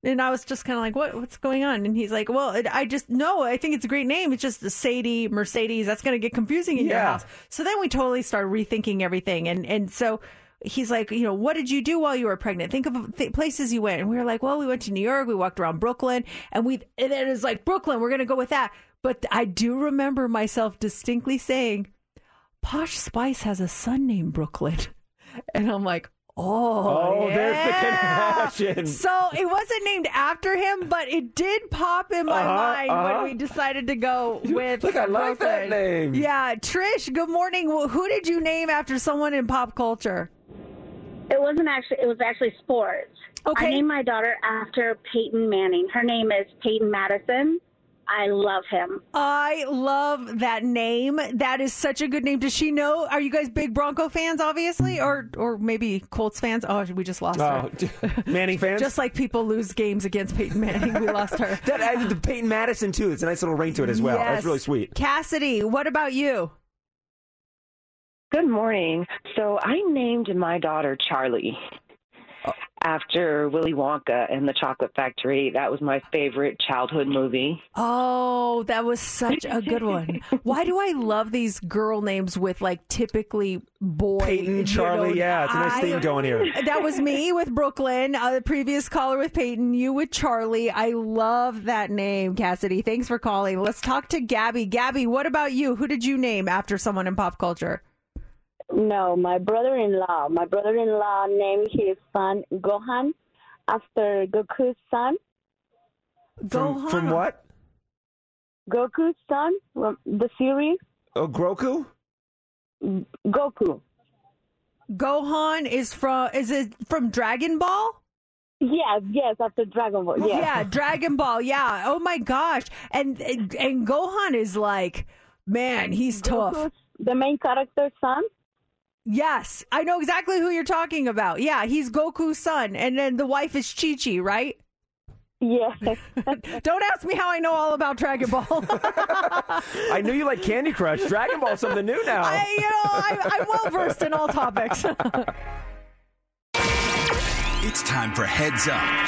Speaker 4: And I was just kind of like, what, what's going on? And he's like, well, it, I just, no, I think it's a great name. It's just Sadie, Mercedes. That's going to get confusing in your house. So then we totally started rethinking everything. And, and so he's like, you know, what did you do while you were pregnant? Think of th- places you went. And we were like, well, we went to New York. We walked around Brooklyn. And we, and it was like, Brooklyn, we're going to go with that. But I do remember myself distinctly saying, Posh Spice has a son named Brooklyn. [LAUGHS] And I'm like, oh,
Speaker 5: Oh, there's the
Speaker 4: yeah.
Speaker 5: connection.
Speaker 4: So it wasn't named after him, but it did pop in my
Speaker 5: Uh-huh,
Speaker 4: mind
Speaker 5: uh-huh.
Speaker 4: when we decided to go [LAUGHS] with.
Speaker 5: Look, I like that name.
Speaker 4: Yeah, Trish. Good morning. Well, Who did you name after someone in pop culture?
Speaker 20: It wasn't actually. It was actually sports.
Speaker 4: Okay.
Speaker 20: I named my daughter after Peyton Manning. Her name is Peyton Madison. I love him.
Speaker 4: I love that name. That is such a good name. Does she know? Are you guys big Bronco fans, obviously, or or maybe Colts fans? Oh, we just lost
Speaker 5: Oh,
Speaker 4: her. [LAUGHS]
Speaker 5: Manning fans?
Speaker 4: Just like people lose games against Peyton Manning, we lost her. [LAUGHS]
Speaker 5: that added the Peyton Madison too. It's a nice little ring to it as well. That's really sweet.
Speaker 4: Cassidy, what about you?
Speaker 21: Good morning. So I named my daughter Charlie after Willy Wonka and the Chocolate Factory. That was my favorite childhood movie.
Speaker 4: Oh, that was such a good one. [LAUGHS] Why do I love these girl names with like typically boy?
Speaker 5: Peyton, Charlie,
Speaker 4: know,
Speaker 5: yeah, it's a nice
Speaker 4: I-
Speaker 5: theme going here. [LAUGHS]
Speaker 4: That was me with Brooklyn. Uh, the previous caller with Peyton. You with Charlie. I love that name, Cassidy. Thanks for calling. Let's talk to Gabby. Gabby, what about you? Who did you name after someone in pop culture?
Speaker 22: No, my brother-in-law. My brother-in-law named his son Gohan after Goku's son.
Speaker 5: From, from what?
Speaker 22: Goku's son from the series
Speaker 5: Oh, Groku?
Speaker 22: Goku.
Speaker 4: Gohan is from is it from Dragon Ball?
Speaker 22: Yes, yes, after Dragon Ball. Yes.
Speaker 4: Yeah, Dragon Ball. Yeah. Oh my gosh. And and, and Gohan is like, man, he's tough.
Speaker 22: The main character's son.
Speaker 4: Yes, I know exactly who you're talking about. Yeah, he's Goku's son, and then the wife is Chi Chi, right?
Speaker 22: Yes. [LAUGHS]
Speaker 4: Don't ask me how I know all about Dragon Ball. [LAUGHS]
Speaker 5: I knew you like Candy Crush. Dragon Ball's something new now.
Speaker 4: I, you know, I, I'm well versed in all topics. [LAUGHS]
Speaker 3: It's time for Heads Up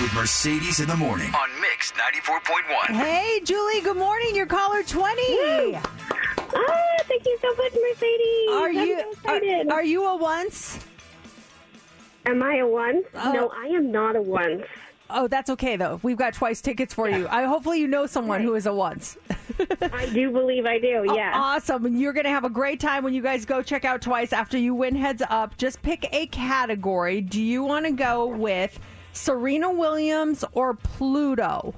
Speaker 3: with Mercedes in the morning on Mix 94.1.
Speaker 4: Hey, Julie, good morning. You're caller 20.
Speaker 23: Ah, thank you so much, Mercedes.
Speaker 4: Are
Speaker 23: I'm
Speaker 4: you
Speaker 23: so excited.
Speaker 4: are, are you a once?
Speaker 23: Am I a once? Oh. No, I am not a once.
Speaker 4: Oh, that's okay though. We've got twice tickets for you. I hopefully you know someone who is a once. [LAUGHS]
Speaker 23: I do believe I do. Oh, yeah.
Speaker 4: Awesome. And you're going to have a great time when you guys go check out Twice after you win Heads Up. Just pick a category. Do you want to go with Serena Williams or Pluto?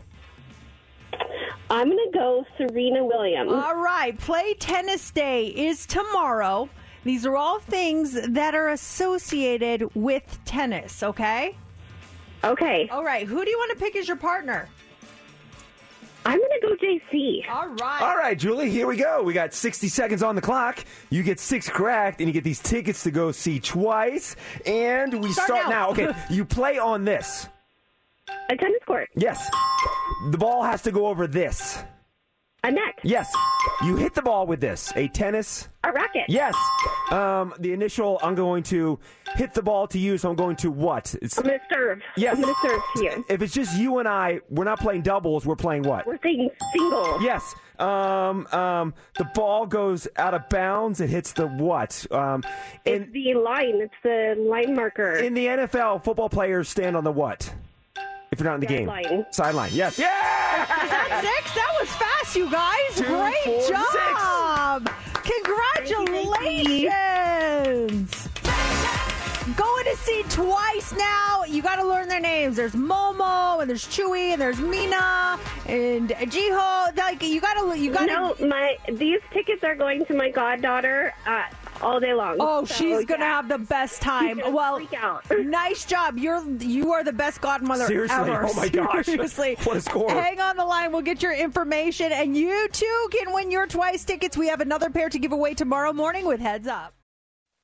Speaker 23: I'm going to go Serena Williams.
Speaker 4: All right. Play Tennis Day is tomorrow. These are all things that are associated with tennis, okay?
Speaker 23: Okay.
Speaker 4: All right. Who do you want to pick as your partner?
Speaker 23: I'm going to go JC.
Speaker 4: All right.
Speaker 5: All right, Julie, here we go. We got 60 seconds on the clock. You get six correct, and you get these tickets to go see twice. And we
Speaker 23: Start
Speaker 5: start,
Speaker 23: now.
Speaker 5: now. Okay, [LAUGHS] you play on this.
Speaker 23: A tennis court.
Speaker 5: Yes. The ball has to go over this.
Speaker 23: A net.
Speaker 5: Yes. You hit the ball with this. A tennis.
Speaker 23: A racket.
Speaker 5: Yes. Um, the initial, I'm going to hit the ball to you, so I'm going to what? It's,
Speaker 23: I'm going to serve.
Speaker 5: Yes.
Speaker 23: I'm going to serve to you.
Speaker 5: If it's just you and I, we're not playing doubles, we're playing what?
Speaker 23: We're playing singles.
Speaker 5: Yes. Um, um, the ball goes out of bounds. It hits the what? Um, in,
Speaker 23: It's the line. It's the line marker.
Speaker 5: in the NFL, football players stand on the what? If you're not in the game,
Speaker 23: Sideline.
Speaker 5: sideline. Yes. Yeah.
Speaker 4: Is that six? That was fast, you guys.
Speaker 5: Two,
Speaker 4: Great
Speaker 5: four,
Speaker 4: job. Congratulations. Going to see twice now. You got to learn their names. There's Momo and there's Tzuyu and there's Mina and Jihyo. Like you got to you got to
Speaker 23: no, my these tickets are going to my goddaughter uh, all day long.
Speaker 4: Oh,
Speaker 23: So,
Speaker 4: she's gonna
Speaker 23: yeah.
Speaker 4: have the best [LAUGHS] time.
Speaker 23: gonna
Speaker 4: Well,
Speaker 23: freak out. [LAUGHS]
Speaker 4: nice job. You're you are the best godmother
Speaker 5: Seriously?
Speaker 4: ever.
Speaker 5: Oh my gosh. [LAUGHS]
Speaker 4: Seriously,
Speaker 5: What a score.
Speaker 4: Hang on the line. We'll get your information, and you too can win your twice tickets. We have another pair to give away tomorrow morning with Heads Up.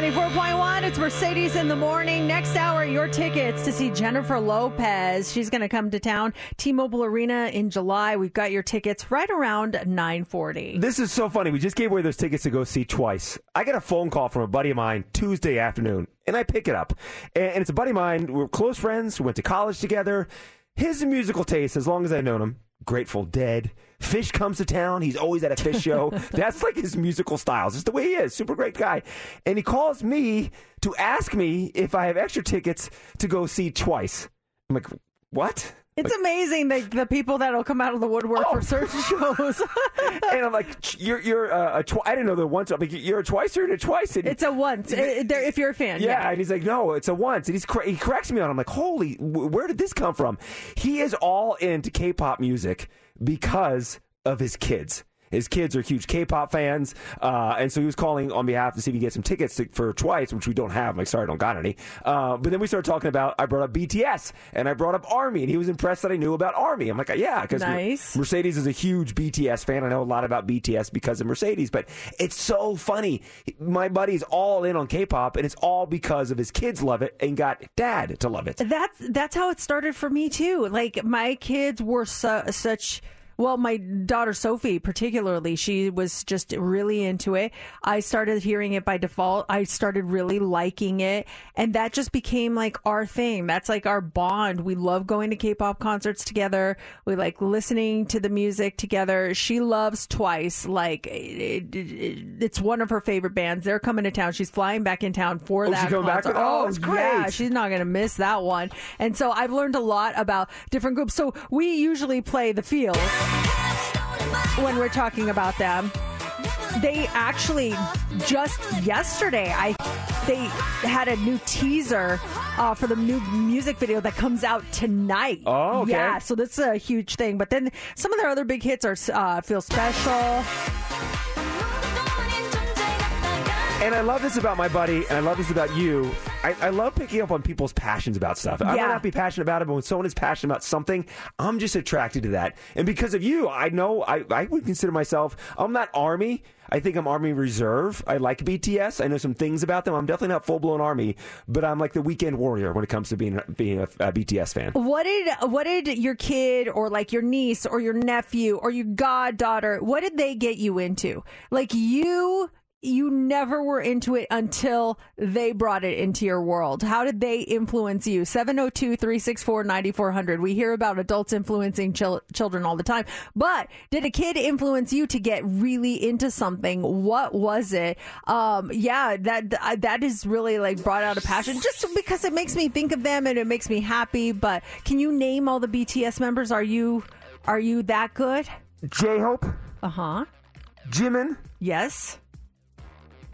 Speaker 4: 94.1, it's Mercedes in the morning. Next hour, your tickets to see Jennifer Lopez. She's going to come to town, T-Mobile Arena in July. We've got your tickets right around 940.
Speaker 5: This is so funny. We just gave away those tickets to go see twice. I get a phone call from a buddy of mine Tuesday afternoon, and I pick it up. And it's a buddy of mine. We're close friends. We went to college together. His musical taste, as long as I've known him, Grateful Dead. Phish comes to town. He's always at a Phish show. [LAUGHS] That's like his musical styles. It's the way he is. Super great guy. And he calls me to ask me if I have extra tickets to go see twice. I'm like, what?
Speaker 4: It's amazing the, the people that'll come out of the woodwork
Speaker 5: Oh.
Speaker 4: for certain [LAUGHS] shows.
Speaker 5: and I'm like, you're you're uh, a twi- I didn't know the once. I'm like, you're a twicer and a twice. And
Speaker 4: it's a once. It- if you're a fan,
Speaker 5: yeah,
Speaker 4: yeah.
Speaker 5: and he's like, no, it's a once. And he's cor- he corrects me on. it. I'm like, holy, wh- where did this come from? He is all into K-pop music because of his kids. His kids are huge K-pop fans, uh, and so he was calling on behalf to see if he could get some tickets to, for Twice, which we don't have. I'm like, sorry, I don't got any. Uh, but then we started talking about. I brought up BTS and I brought up Army, and he was impressed that I knew about Army. I'm like, yeah, because
Speaker 4: Nice.
Speaker 5: Mercedes is a huge BTS fan. I know a lot about BTS because of Mercedes, but it's so funny. My buddy's all in on K-pop, and it's all because of his kids love it and got dad to love it.
Speaker 4: That's that's how it started for me too. Like my kids were su- such. Well, my daughter Sophie, particularly, she was just really into it. I started hearing it by default. I started really liking it. And that just became like our thing. That's like our bond. We love going to K pop concerts together. We like listening to the music together. She loves Twice. Like, it, it, it- it's one of her favorite bands. They're coming to town. She's flying back in town for
Speaker 5: Oh,
Speaker 4: that.
Speaker 5: she's
Speaker 4: concert.
Speaker 5: with- oh, oh that's
Speaker 4: Yeah,
Speaker 5: great.
Speaker 4: she's not going to miss that one. And so I've learned a lot about different groups. So we usually play the field when we're talking about them. They actually just yesterday, I they had a new teaser uh, for the new music video that comes out tonight.
Speaker 5: Oh, okay.
Speaker 4: yeah. So that's a huge thing. But then some of their other big hits are uh, "Feel Special."
Speaker 5: And I love this about my buddy, and I love this about you. I, I love picking up on people's passions about stuff. I might
Speaker 4: Yeah.
Speaker 5: not be passionate about it, but when someone is passionate about something, I'm just attracted to that. And because of you, I know I, I would consider myself, I'm not Army. I think I'm Army Reserve. I like BTS. I know some things about them. I'm definitely not full blown Army, but I'm like the weekend warrior when it comes to being being a, a BTS fan.
Speaker 4: What did what did your kid or like your niece or your nephew or your goddaughter what did they get you into? Like you you never were into it until they brought it into your world. How did they influence you? 702-364-9400. We hear about adults influencing chil- children all the time. But did a kid influence you to get really into something? What was it? Um, yeah, that that is really like brought out a passion just because it makes me think of them and it makes me happy. But can you name all the BTS members? Are you are you that good?
Speaker 5: J Hope.
Speaker 4: Uh huh.
Speaker 5: Jimin.
Speaker 4: Yes.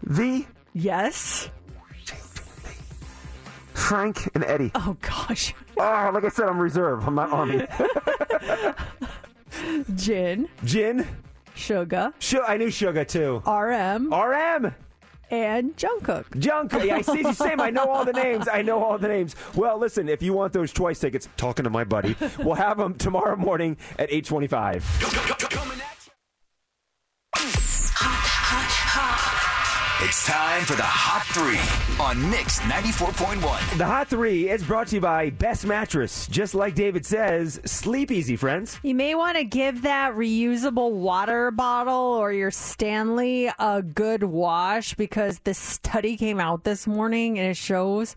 Speaker 5: V.
Speaker 4: Yes.
Speaker 5: Frank and Eddie.
Speaker 4: Oh gosh.
Speaker 5: Oh, [LAUGHS] like I said, I'm reserve. I'm not Army. [LAUGHS]
Speaker 4: Jin.
Speaker 5: Jin.
Speaker 4: Suga.
Speaker 5: Sh- I knew Sugar too.
Speaker 4: RM.
Speaker 5: RM.
Speaker 4: And Jungkook.
Speaker 5: Jungkook. Yeah, I see you same. I know all the names. I know all the names. Well, listen, if you want those twice tickets, talking to my buddy, we'll have them tomorrow morning at 825.
Speaker 3: It's time for the Hot Three on Mix 94.1.
Speaker 5: The Hot Three is brought to you by Best Mattress. Just like David says, sleep easy, friends.
Speaker 4: You may want to give that reusable water bottle or your Stanley a good wash because this study came out this morning and it shows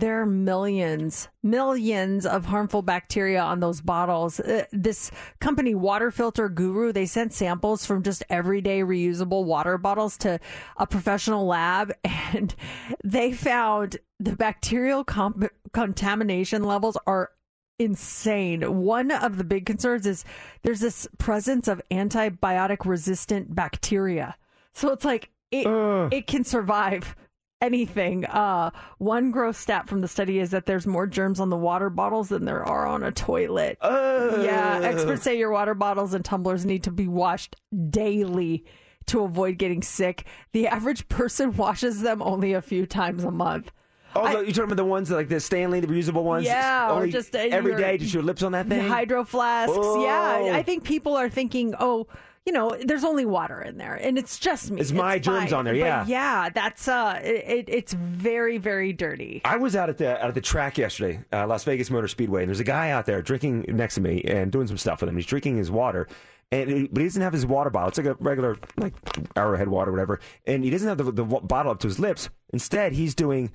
Speaker 4: there are millions, millions of harmful bacteria on those bottles. Uh, this company, Water Filter Guru, they sent samples from just everyday reusable water bottles to a professional lab [LAUGHS] and they found the bacterial comp- contamination levels are insane. One of the big concerns is there's this presence of antibiotic resistant bacteria. So it's like it it can survive anything. Uh one gross stat from the study is that there's more germs on the water bottles than there are on a toilet. Yeah, experts say your water bottles and tumblers need to be washed daily to avoid getting sick. The average person [LAUGHS] washes them only a few times a month.
Speaker 5: Oh, the, you're talking about the ones that, like the Stanley, the reusable ones?
Speaker 4: Yeah, or just, uh,
Speaker 5: every
Speaker 4: your-
Speaker 5: day, just your lips on that thing?
Speaker 4: hydro flasks.
Speaker 5: Oh.
Speaker 4: Yeah, I think people are thinking, oh, you know, there's only water in there, and it's just me.
Speaker 5: It's my germs
Speaker 4: fine.
Speaker 5: on there,
Speaker 4: But
Speaker 5: yeah.
Speaker 4: yeah. That's uh, it, it's very, very dirty.
Speaker 5: I was out at the out at the track yesterday, uh, Las Vegas Motor Speedway, and there's a guy out there drinking next to me and doing some stuff with him. He's drinking his water, and he, but he doesn't have his water bottle. It's like a regular like Arrowhead water, whatever. And he doesn't have the, the bottle up to his lips. Instead, he's doing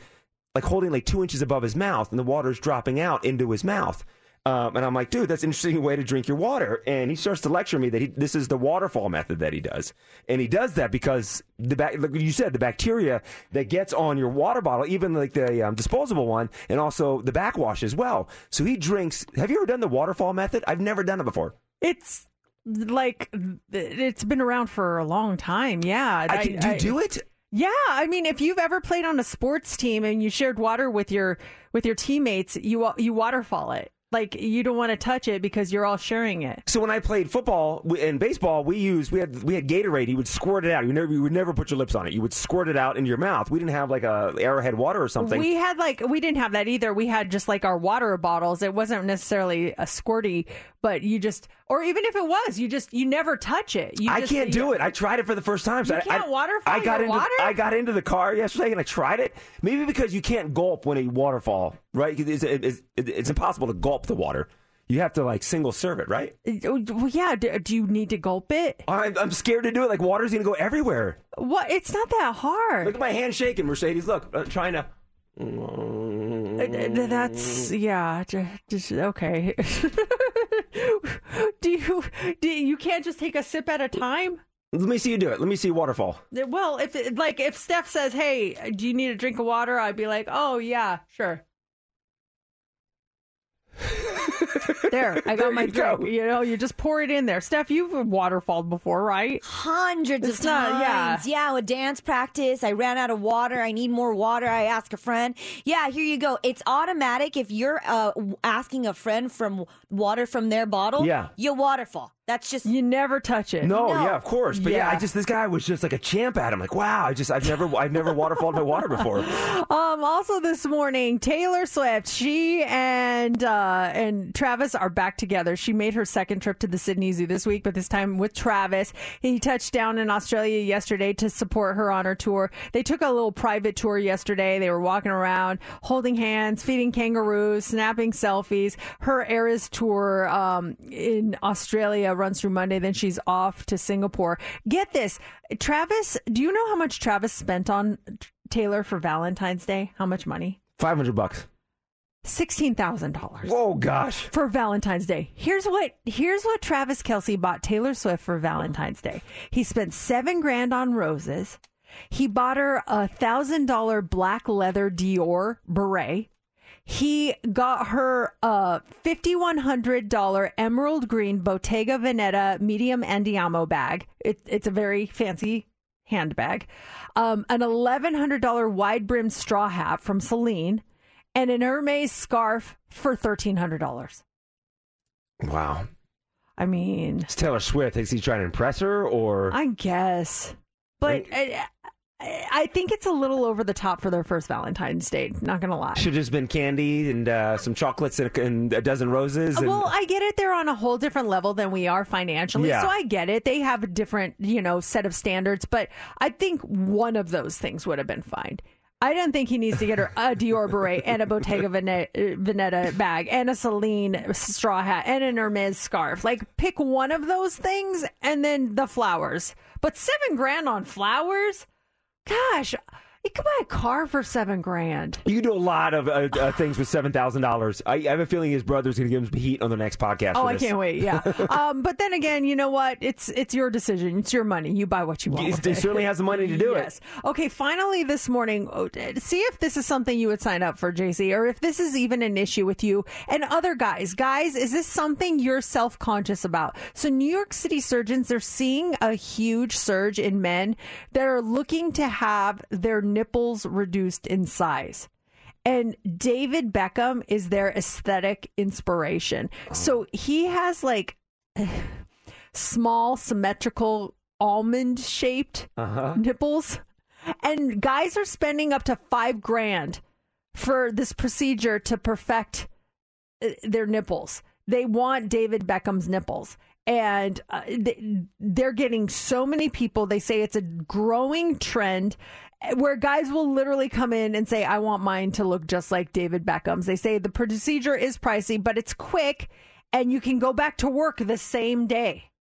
Speaker 5: like holding like two inches above his mouth, and the water's dropping out into his mouth. Um, and I'm like, dude, that's an interesting way to drink your water. And he starts to lecture me that he, this is the waterfall method that he does. And he does that because the bac- like you said, the bacteria that gets on your water bottle, even like the um, disposable one, and also the backwash as well. So he drinks. Have you ever done the waterfall method? I've never done it before.
Speaker 4: It's like it's been around for a long time. Yeah.
Speaker 5: I can- do you do it?
Speaker 4: Yeah, I mean, if you've ever played on a sports team and you shared water with your with your teammates, you you waterfall it. Like you don't want to touch it because you're all sharing it.
Speaker 5: So when I played football and baseball, we used we had we had Gatorade. You would squirt it out. You never you would never put your lips on it. You would squirt it out into your mouth. We didn't have like a Arrowhead water or something.
Speaker 4: We had like we didn't have that either. We had just like our water bottles. It wasn't necessarily a squirty, but you just or even if it was, you just you never touch it. You
Speaker 5: I
Speaker 4: just,
Speaker 5: can't do it. I tried it for the first time.
Speaker 4: You
Speaker 5: I,
Speaker 4: can't
Speaker 5: I,
Speaker 4: waterfall
Speaker 5: I got into
Speaker 4: water?
Speaker 5: I got into the car yesterday and I tried it. Maybe because you can't gulp when a waterfall, right? It's, it's, it's impossible to gulp the water. You have to like single serve it, right?
Speaker 4: Well, yeah. Do, do you need to gulp it?
Speaker 5: I'm, I'm scared to do it. Like water's gonna go everywhere.
Speaker 4: What? It's not that hard.
Speaker 5: Look at my hand shaking, Mercedes. Look, uh, trying to.
Speaker 4: That's yeah. Just okay. [LAUGHS] do you do you, you can't just take a sip at a time?
Speaker 5: Let me see you do it. Let me see waterfall.
Speaker 4: Well, if like if Steph says, "Hey, do you need a drink of water?" I'd be like, "Oh yeah, sure." [LAUGHS] there, I got
Speaker 5: There
Speaker 4: my
Speaker 5: you
Speaker 4: drink.
Speaker 5: go.
Speaker 4: You know, you just pour it in there. Steph, you've waterfalled before, right?
Speaker 13: Hundreds
Speaker 4: It's
Speaker 13: of
Speaker 4: not-
Speaker 13: times.
Speaker 4: yeah.
Speaker 13: yeah, with dance practice, I ran out of water. I need more water. I ask a friend. Yeah, here you go. It's automatic. If you're uh, asking a friend from water from their bottle,
Speaker 5: Yeah.
Speaker 13: you waterfall. That's just
Speaker 4: you never touch it.
Speaker 5: No, yeah, of course. But yeah.
Speaker 4: Yeah.
Speaker 5: I just this guy was just like a champ at him. Like, wow, I just I've never I've never waterfalled my water before. [LAUGHS]
Speaker 4: Um, also this morning, Taylor Swift, she and uh, and Travis are back together. She made her second trip to the Sydney Zoo this week, but this time with Travis. He touched down in Australia yesterday to support her on her tour. They took a little private tour yesterday. They were walking around, holding hands, feeding kangaroos, snapping selfies. Her Eras tour um, in Australia runs through Monday. Then she's off to Singapore. Get this, Travis. Do you know how much Travis spent on Taylor for Valentine's Day? How much money?
Speaker 5: Five hundred bucks.
Speaker 4: Sixteen thousand dollars
Speaker 5: Whoa, gosh.
Speaker 4: for Valentine's Day. Here's what here's what Travis Kelce bought Taylor Swift for Valentine's Day. He spent seven grand on roses. He bought her a thousand dollar black leather Dior beret. He got her a fifty one hundred dollar emerald green Bottega Veneta medium Andiamo bag. It, it's a very fancy handbag. Um, an eleven hundred dollar wide brimmed straw hat from Celine, and an Hermes scarf for thirteen hundred dollars.
Speaker 5: Wow.
Speaker 4: I mean,
Speaker 5: It's Taylor Swift. Thinks he's trying to impress her, or
Speaker 4: I guess, but I, I think it's a little over the top for their first Valentine's Day. Not gonna lie.
Speaker 5: should have just been candy and uh, some chocolates and a, and a dozen roses. And,
Speaker 4: Well, I get it. They're on a whole different level than we are financially.
Speaker 5: Yeah.
Speaker 4: So I get it. They have a different, you know, set of standards, but I think one of those things would have been fine. I don't think he needs to get her a [LAUGHS] Dior beret and a Bottega Vene- Veneta bag and a Celine straw hat and an Hermes scarf. Like, pick one of those things and then the flowers. But seven grand on flowers? Gosh, you could buy a car for seven grand.
Speaker 5: you can do a lot of uh, uh, things with seven thousand dollars. I, I have a feeling his brother's going to give him heat on the next podcast.
Speaker 4: Oh, I can't wait. Yeah. [LAUGHS] um, but then again, you know what? It's it's your decision. It's your money. You buy what you want.
Speaker 5: He
Speaker 4: it.
Speaker 5: certainly has the money to do it.
Speaker 4: yes. Okay. Finally, this morning, oh, see if this is something you would sign up for, JC, or if this is even an issue with you and other guys. Guys, is this something you're self conscious about? So, New York City surgeons they're seeing a huge surge in men that are looking to have their nipples reduced in size. And David Beckham is their aesthetic inspiration. So he has like [SIGHS] small, symmetrical, almond shaped
Speaker 5: Uh-huh.
Speaker 4: nipples. And guys are spending up to five grand for this procedure to perfect uh, their nipples. They want David Beckham's nipples. And uh, they, they're getting so many people. They say it's a growing trend where guys will literally come in and say, I want mine to look just like David Beckham's. They say the procedure is pricey, but it's quick and you can go back to work the same day.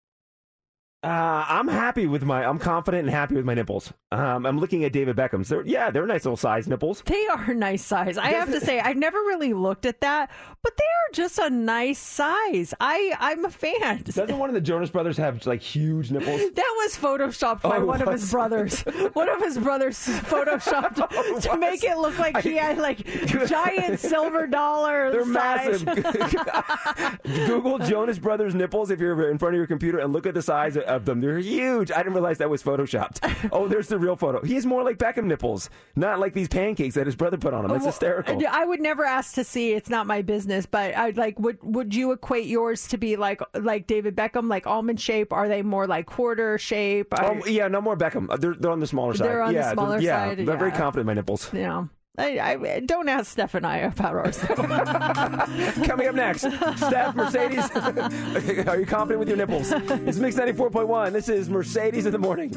Speaker 5: Uh, I'm happy with my. I'm confident and happy with my nipples. Um, I'm looking at David Beckham's. They're, yeah, they're nice little size nipples.
Speaker 4: They are nice size. I have to say, I've never really looked at that, but they are just a nice size. I I'm a fan. [LAUGHS]
Speaker 5: Doesn't one of the Jonas Brothers have like huge nipples? [LAUGHS]
Speaker 4: That was photoshopped by
Speaker 5: Oh,
Speaker 4: one of his brothers. One of his brothers [LAUGHS] photoshopped
Speaker 5: Oh,
Speaker 4: to make it look like he had like giant silver dollar.
Speaker 5: They're
Speaker 4: size.
Speaker 5: massive. Google Jonas Brothers nipples if you're in front of your computer and look at the size of them. They're huge. I didn't realize that was photoshopped. [LAUGHS] Oh, there's the real photo. He has more like Beckham nipples, not like these pancakes that his brother put on him. That's oh,
Speaker 4: Well,
Speaker 5: hysterical.
Speaker 4: I would never ask to see. It's not my business. But I'd like. Would Would you equate yours to be like like David Beckham, like almond shape? Are they more like quarter shape?
Speaker 5: Oh, yeah, no more Beckham. They're, they're on the smaller side.
Speaker 4: They're on the
Speaker 5: yeah,
Speaker 4: smaller
Speaker 5: yeah,
Speaker 4: side,
Speaker 5: They're very confident in my nipples.
Speaker 4: Yeah. I, I don't ask Steph and I about ours. [LAUGHS]
Speaker 5: Coming up next, Steph Mercedes. [LAUGHS] Are you confident with your nipples? It's Mix 94.1. This is Mercedes in the morning.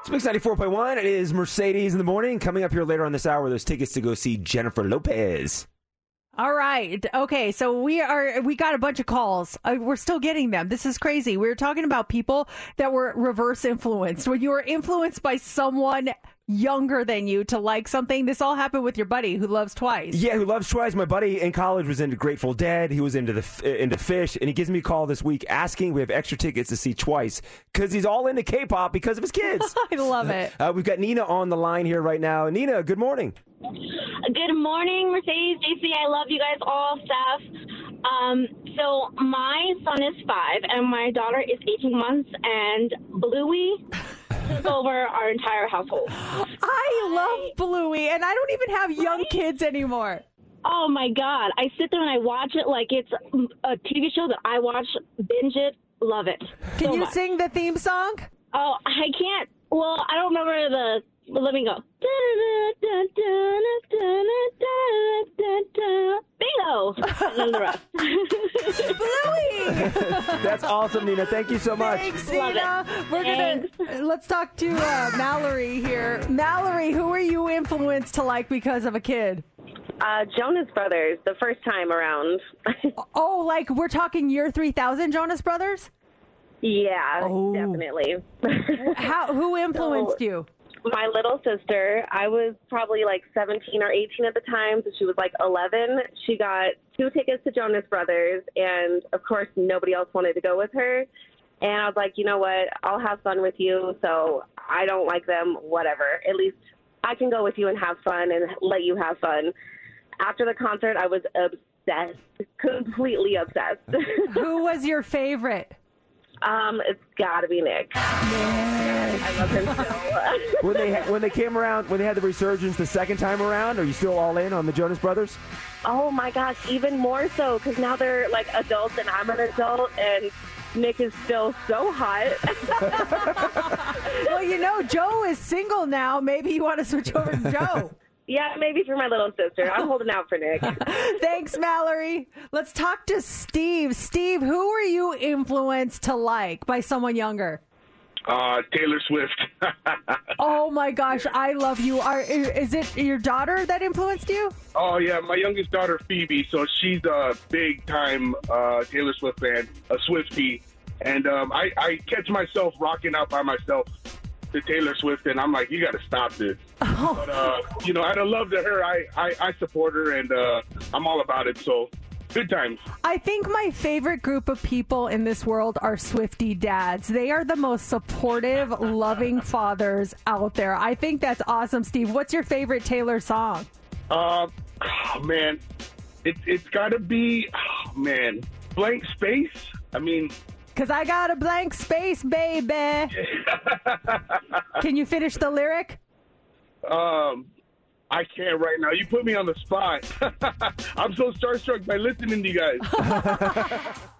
Speaker 5: It's Mix 94.1. It is Mercedes in the morning. Coming up here later on this hour, there's tickets to go see Jennifer Lopez.
Speaker 4: All right. Okay. So we are, we got a bunch of calls. Uh, we're still getting them. This is crazy. We were talking about people that were reverse influenced. When you were influenced by someone younger than you to like something, this all happened with your buddy who loves twice.
Speaker 5: Yeah, who loves Twice. My buddy in college was into Grateful Dead. He was into the f- into Phish, and he gives me a call this week asking we have extra tickets to see Twice because he's all into K-pop because of his kids. [LAUGHS]
Speaker 4: I love it.
Speaker 5: Uh, we've got Nina on the line here right now. Nina, good morning.
Speaker 24: Good morning, Mercedes, JC. I love you guys all, Steph. Um, so my son is five and my daughter is 18 months, and Bluey took [LAUGHS] over our entire household.
Speaker 4: I love Bluey, and I don't even have young kids anymore.
Speaker 24: Oh my God! I sit there and I watch it like it's a TV show that I watch, binge it, love it.
Speaker 4: Can
Speaker 24: so
Speaker 4: you
Speaker 24: much.
Speaker 4: sing the theme song?
Speaker 24: Oh, I can't. Well, I don't remember the. Well, let me go. Bingo! And then the rest. [LAUGHS]
Speaker 4: Bluey!
Speaker 5: That's awesome, Nina. Thank you so much.
Speaker 4: Thanks,
Speaker 24: Love
Speaker 4: Nina.
Speaker 24: it.
Speaker 4: We're gonna let's talk to uh, Mallory here. Mallory, who are you influenced to like because of a kid?
Speaker 25: Uh, Jonas Brothers, the first time around. [LAUGHS]
Speaker 4: Oh, like we're talking year three thousand Jonas Brothers.
Speaker 25: yeah,
Speaker 4: Oh.
Speaker 25: definitely. [LAUGHS]
Speaker 4: How? Who influenced you?
Speaker 25: My little sister, I was probably like 17 or 18 at the time, so she was like 11. She got two tickets to Jonas Brothers, and of course, nobody else wanted to go with her. And I was like, you know what? I'll have fun with you. So I don't like them, whatever. At least I can go with you and have fun and let you have fun. After the concert, I was obsessed, completely obsessed.
Speaker 4: Who was your favorite?
Speaker 25: Um, it's got to be [LAUGHS] Nick. I love him so. Much.
Speaker 5: When they when they came around, when they had the resurgence the second time around, are you still all in on the Jonas Brothers?
Speaker 25: Oh my gosh, even more so because now they're like adults and I'm an adult and Nick is still so hot. [LAUGHS]
Speaker 4: Well, you know, Joe is single now. Maybe you want to switch over to Joe. [LAUGHS]
Speaker 25: yeah, maybe for my little sister. I'm [LAUGHS] holding out for Nick. [LAUGHS]
Speaker 4: Thanks, Mallory. Let's talk to Steve. Steve, who were you influenced to like by someone younger?
Speaker 26: Uh, Taylor Swift. [LAUGHS]
Speaker 4: Oh my gosh, I love you. Are is it your daughter that influenced you?
Speaker 26: oh yeah, my youngest daughter Phoebe. So she's a big time uh, Taylor Swift fan, a Swiftie, and um, I, I catch myself rocking out by myself to Taylor Swift, and I'm like, you got to stop this. But uh, you know, out of love to her, I I, I support her, and uh, I'm all about it. So good times.
Speaker 4: I think my favorite group of people in this world are Swifty dads. They are the most supportive, [LAUGHS] loving fathers out there. I think that's awesome, Steve. What's your favorite Taylor song?
Speaker 26: Uh, oh, man, it, it's got to be, oh, man, blank space. I mean,
Speaker 4: Cause I got a blank space, baby. Can you finish the lyric?
Speaker 26: um, I can't right now. You put me on the spot. [LAUGHS] I'm so starstruck by listening to you guys. [LAUGHS]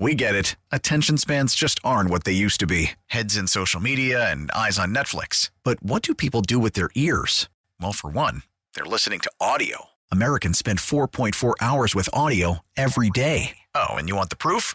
Speaker 27: We get it. Attention spans just aren't what they used to be heads in social media and eyes on Netflix. But what do people do with their ears? Well, for one, they're listening to audio. Americans spend 4.4 hours with audio every day. Oh, and you want the proof?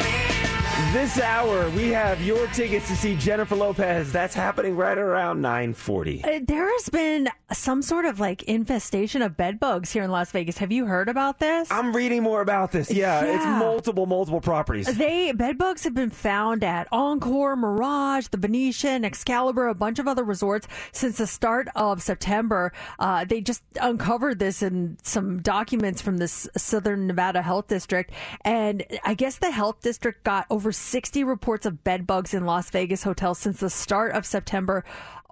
Speaker 5: This hour, we have your tickets to see Jennifer Lopez. That's happening right around 940.
Speaker 4: Uh, There has been some sort of like infestation of bed bugs here in Las Vegas. Have you heard about this?
Speaker 5: I'm reading more about this. Yeah, it's multiple, multiple properties.
Speaker 4: They bed bugs have been found at Encore, Mirage, the Venetian, Excalibur, a bunch of other resorts since the start of September. Uh, they just uncovered this in some documents from this Southern Nevada Health District, and I guess the health district got over 60 reports of bed bugs in Las Vegas hotels since the start of September.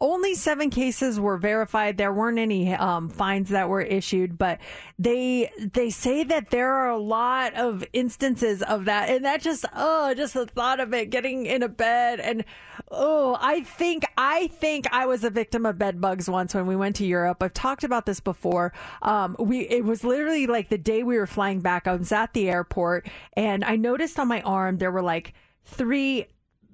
Speaker 4: Only seven cases were verified. There weren't any um, fines that were issued, but they they say that there are a lot of instances of that, and that just oh, just the thought of it, getting in a bed, and oh, I think I think I was a victim of bed bugs once when we went to Europe. I've talked about this before. Um, we it was literally like the day we were flying back. I was at the airport, and I noticed on my arm there were like three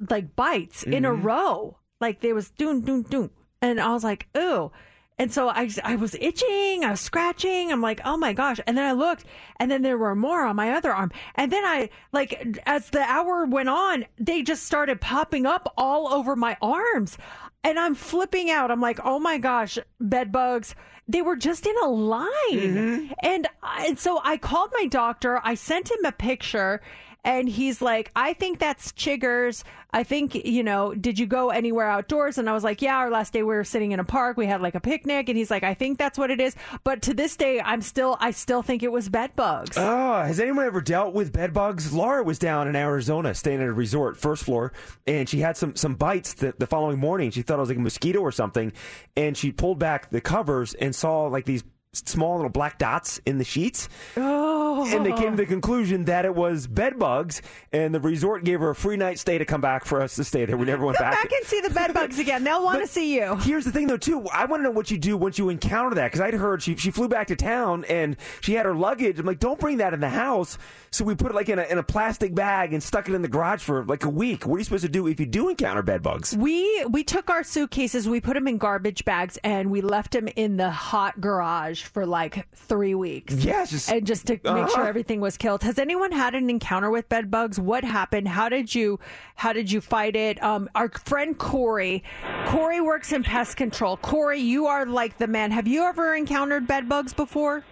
Speaker 4: like bites in a
Speaker 28: Mhm.
Speaker 4: row. Like they was doom doom doom, and I was like, ooh. And so I, I was itching, I was scratching. I'm like, oh my gosh. And then I looked, and then there were more on my other arm. And then I, like, as the hour went on, they just started popping up all over my arms. And I'm flipping out. I'm like, oh my gosh, bed bugs. They were just in a line. Mm-hmm. And, I, and so I called my doctor. I sent him a picture. And he's like, I think that's chiggers. I think, you know, did you go anywhere outdoors? And I was like, yeah, our last day we were sitting in a park. We had like a picnic. And he's like, I think that's what it is. But to this day, I'm still, I still think it was bed bugs.
Speaker 5: Oh, has anyone ever dealt with bed bugs? Laura was down in Arizona, staying at a resort, first floor, and she had some some bites the, the following morning. She thought it was like a mosquito or something, and she pulled back the covers and saw like these small little black dots in the sheets.
Speaker 4: Oh.
Speaker 5: And they came to the oh. conclusion that it was bed bugs, and the resort gave her a free night stay to come back for us to stay there. We never went
Speaker 4: Come
Speaker 5: back.
Speaker 4: back and see the bed bugs again. They'll want to see you.
Speaker 5: Here's the thing, though, too. I want to know what you do once you encounter that because I'd heard she she flew back to town and she had her luggage. I'm like, don't bring that in the house. So we put it like in a in a plastic bag and stuck it in the garage for like a week. What are you supposed to do if you do encounter bed bugs?
Speaker 4: We we took our suitcases, we put them in garbage bags, and we left them in the hot garage for like three weeks.
Speaker 5: Yeah, just-
Speaker 4: and just to make
Speaker 5: Uh-huh.
Speaker 4: sure everything was killed. Has anyone had an encounter with bed bugs? What happened? How did you how did you fight it? Um, our friend Corey, Corey works in pest control. Corey, you are like the man. Have you ever encountered bed bugs before?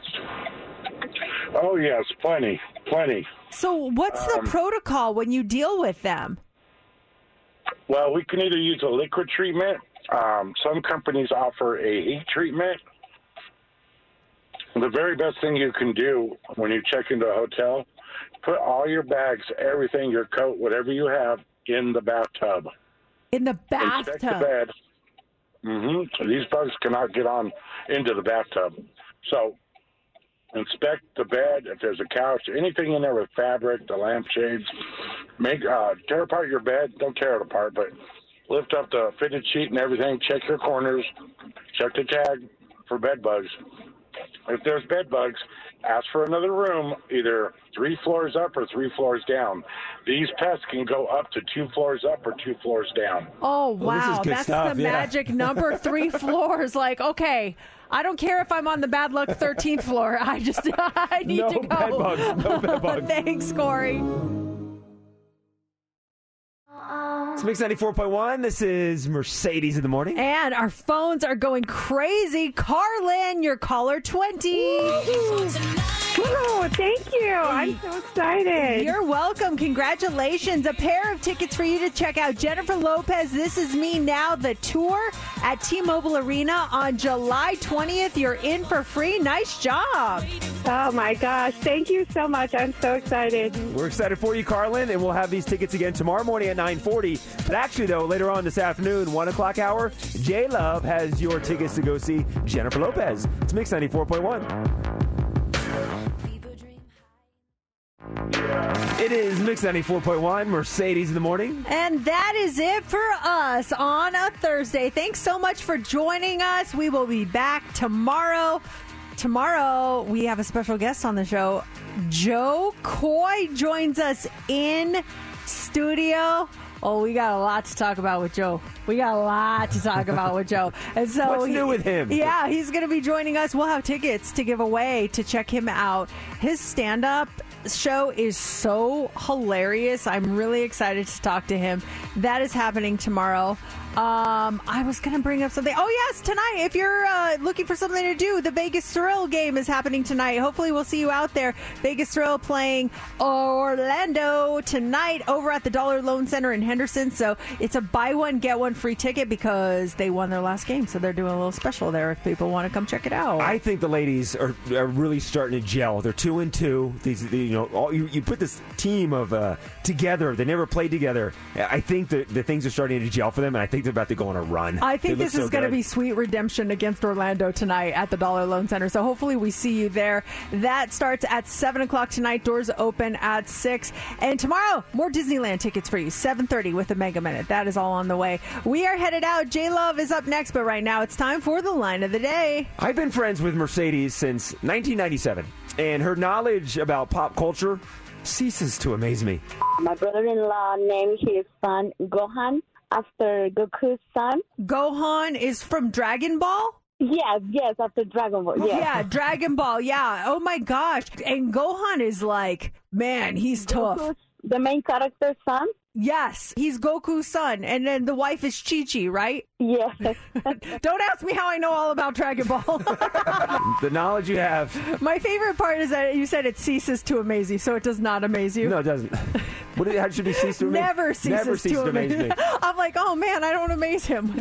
Speaker 29: Oh yes, plenty, plenty.
Speaker 4: So what's the
Speaker 29: Um,
Speaker 4: protocol when you deal with them?
Speaker 29: Well, we can either use a liquid treatment. Um, some companies offer a heat treatment. The very best thing you can do when you check into a hotel, put all your bags, everything, your coat, whatever you have, in the bathtub.
Speaker 4: In the bathtub.
Speaker 29: Inspect the bed. hmm These bugs cannot get on into the bathtub. So inspect the bed. If there's a couch, anything in there with fabric, the lampshades, make uh, tear apart your bed. Don't tear it apart, but lift up the fitted sheet and everything. Check your corners. Check the tag for bed bugs. If there's bed bugs, ask for another room, either three floors up or three floors down. These pests can go up to two floors up or two floors down.
Speaker 4: Oh
Speaker 29: Well, this is
Speaker 4: wow,
Speaker 29: good
Speaker 4: that's
Speaker 29: stuff,
Speaker 4: the
Speaker 29: yeah.
Speaker 4: magic number. [LAUGHS] Three floors. Like, okay, I don't care if I'm on the bad luck 13th floor. I just [LAUGHS] I need
Speaker 5: No
Speaker 4: to go.
Speaker 5: bed bugs, no bed [LAUGHS] bugs.
Speaker 4: Thanks, Corey.
Speaker 5: It's Mix 94.1. This is Mercedes in the morning.
Speaker 4: And our phones are going crazy. Carlin, your caller 20.
Speaker 23: Whoa, thank you. I'm so excited.
Speaker 4: You're welcome. Congratulations. A pair of tickets for you to check out Jennifer Lopez, This Is Me Now, the tour at T Mobile Arena on July 20th. You're in for free. Nice job.
Speaker 23: Oh my gosh. Thank you so much. I'm so excited.
Speaker 5: We're excited for you, Carlin, and we'll have these tickets again tomorrow morning at 9:40. But actually, though, later on this afternoon, one o'clock hour, J Love has your tickets to go see Jennifer Lopez. It's Mix 94.1. It is Mix 94.1, Mercedes in the morning.
Speaker 4: And that is it for us on a Thursday. Thanks so much for joining us. We will be back tomorrow. Tomorrow, we have a special guest on the show. Jo Koy joins us in studio. Oh, we got a lot to talk about with Joe. We got a lot to talk about with Joe. [LAUGHS] And so
Speaker 5: What's new with him?
Speaker 4: Yeah, he's going to be joining us. We'll have tickets to give away to check him out. His stand up show is so hilarious. I'm really excited to talk to him. That is happening tomorrow. Um, I was going to bring up something. Oh, yes, tonight. If you're uh, looking for something to do, the Vegas Thrill game is happening tonight. Hopefully, we'll see you out there. Vegas Thrill playing Orlando tonight over at the Dollar Loan Center in Henderson. So it's a buy one, get one free ticket because they won their last game. So they're doing a little special there if people want to come check it out.
Speaker 5: I think the ladies are, are really starting to gel. They're two and two. These, the, you know, all, you, you put this team of uh, together. They never played together. I think the, the things are starting to gel for them, and I think they're about to go on a run.
Speaker 4: I think
Speaker 5: They
Speaker 4: this
Speaker 5: look
Speaker 4: is
Speaker 5: so
Speaker 4: going to be sweet redemption against Orlando tonight at the Dollar Loan Center. So hopefully we see you there. That starts at seven o'clock tonight. Doors open at six. And tomorrow, more Disneyland tickets for you. Seven thirty with the Mega Minute. That is all on the way. We are headed out. J Love is up next, but right now it's time for the line of the day.
Speaker 5: I've been friends with Mercedes since 1997, and her knowledge about pop culture ceases to amaze me.
Speaker 23: My brother-in-law named his son Gohan after Goku's son.
Speaker 4: Gohan is from Dragon Ball.
Speaker 23: Yes, yes, after Dragon Ball. Yes.
Speaker 4: Yeah, [LAUGHS] Dragon Ball. Yeah. Oh my gosh. And Gohan is like, man, he's tough.
Speaker 23: Goku's the main character's son.
Speaker 4: Yes, he's Goku's son, and then the wife is Chi Chi, right?
Speaker 23: Yes. [LAUGHS]
Speaker 4: Don't ask me how I know all about Dragon Ball. [LAUGHS]
Speaker 5: the knowledge you have.
Speaker 4: My favorite part is that you said it ceases to amaze you, so it does not amaze you.
Speaker 5: No, it doesn't. What did, how should it cease to amaze?
Speaker 4: Never ceases,
Speaker 5: Never ceases
Speaker 4: to
Speaker 5: to amaze me. [LAUGHS]
Speaker 4: I'm like, oh man, I don't amaze him.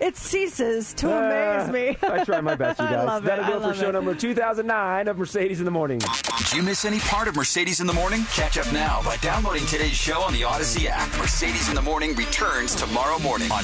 Speaker 4: it ceases to amaze me.
Speaker 5: Uh, I try my best, you
Speaker 4: I
Speaker 5: guys.
Speaker 4: love it.
Speaker 5: That'll do
Speaker 4: I
Speaker 5: it for show
Speaker 4: it.
Speaker 5: number 2009 of Mercedes in the Morning.
Speaker 3: Did you miss any part of Mercedes in the Morning? Catch up now by downloading today's show on the Odyssey app. Mercedes in the Morning returns tomorrow morning on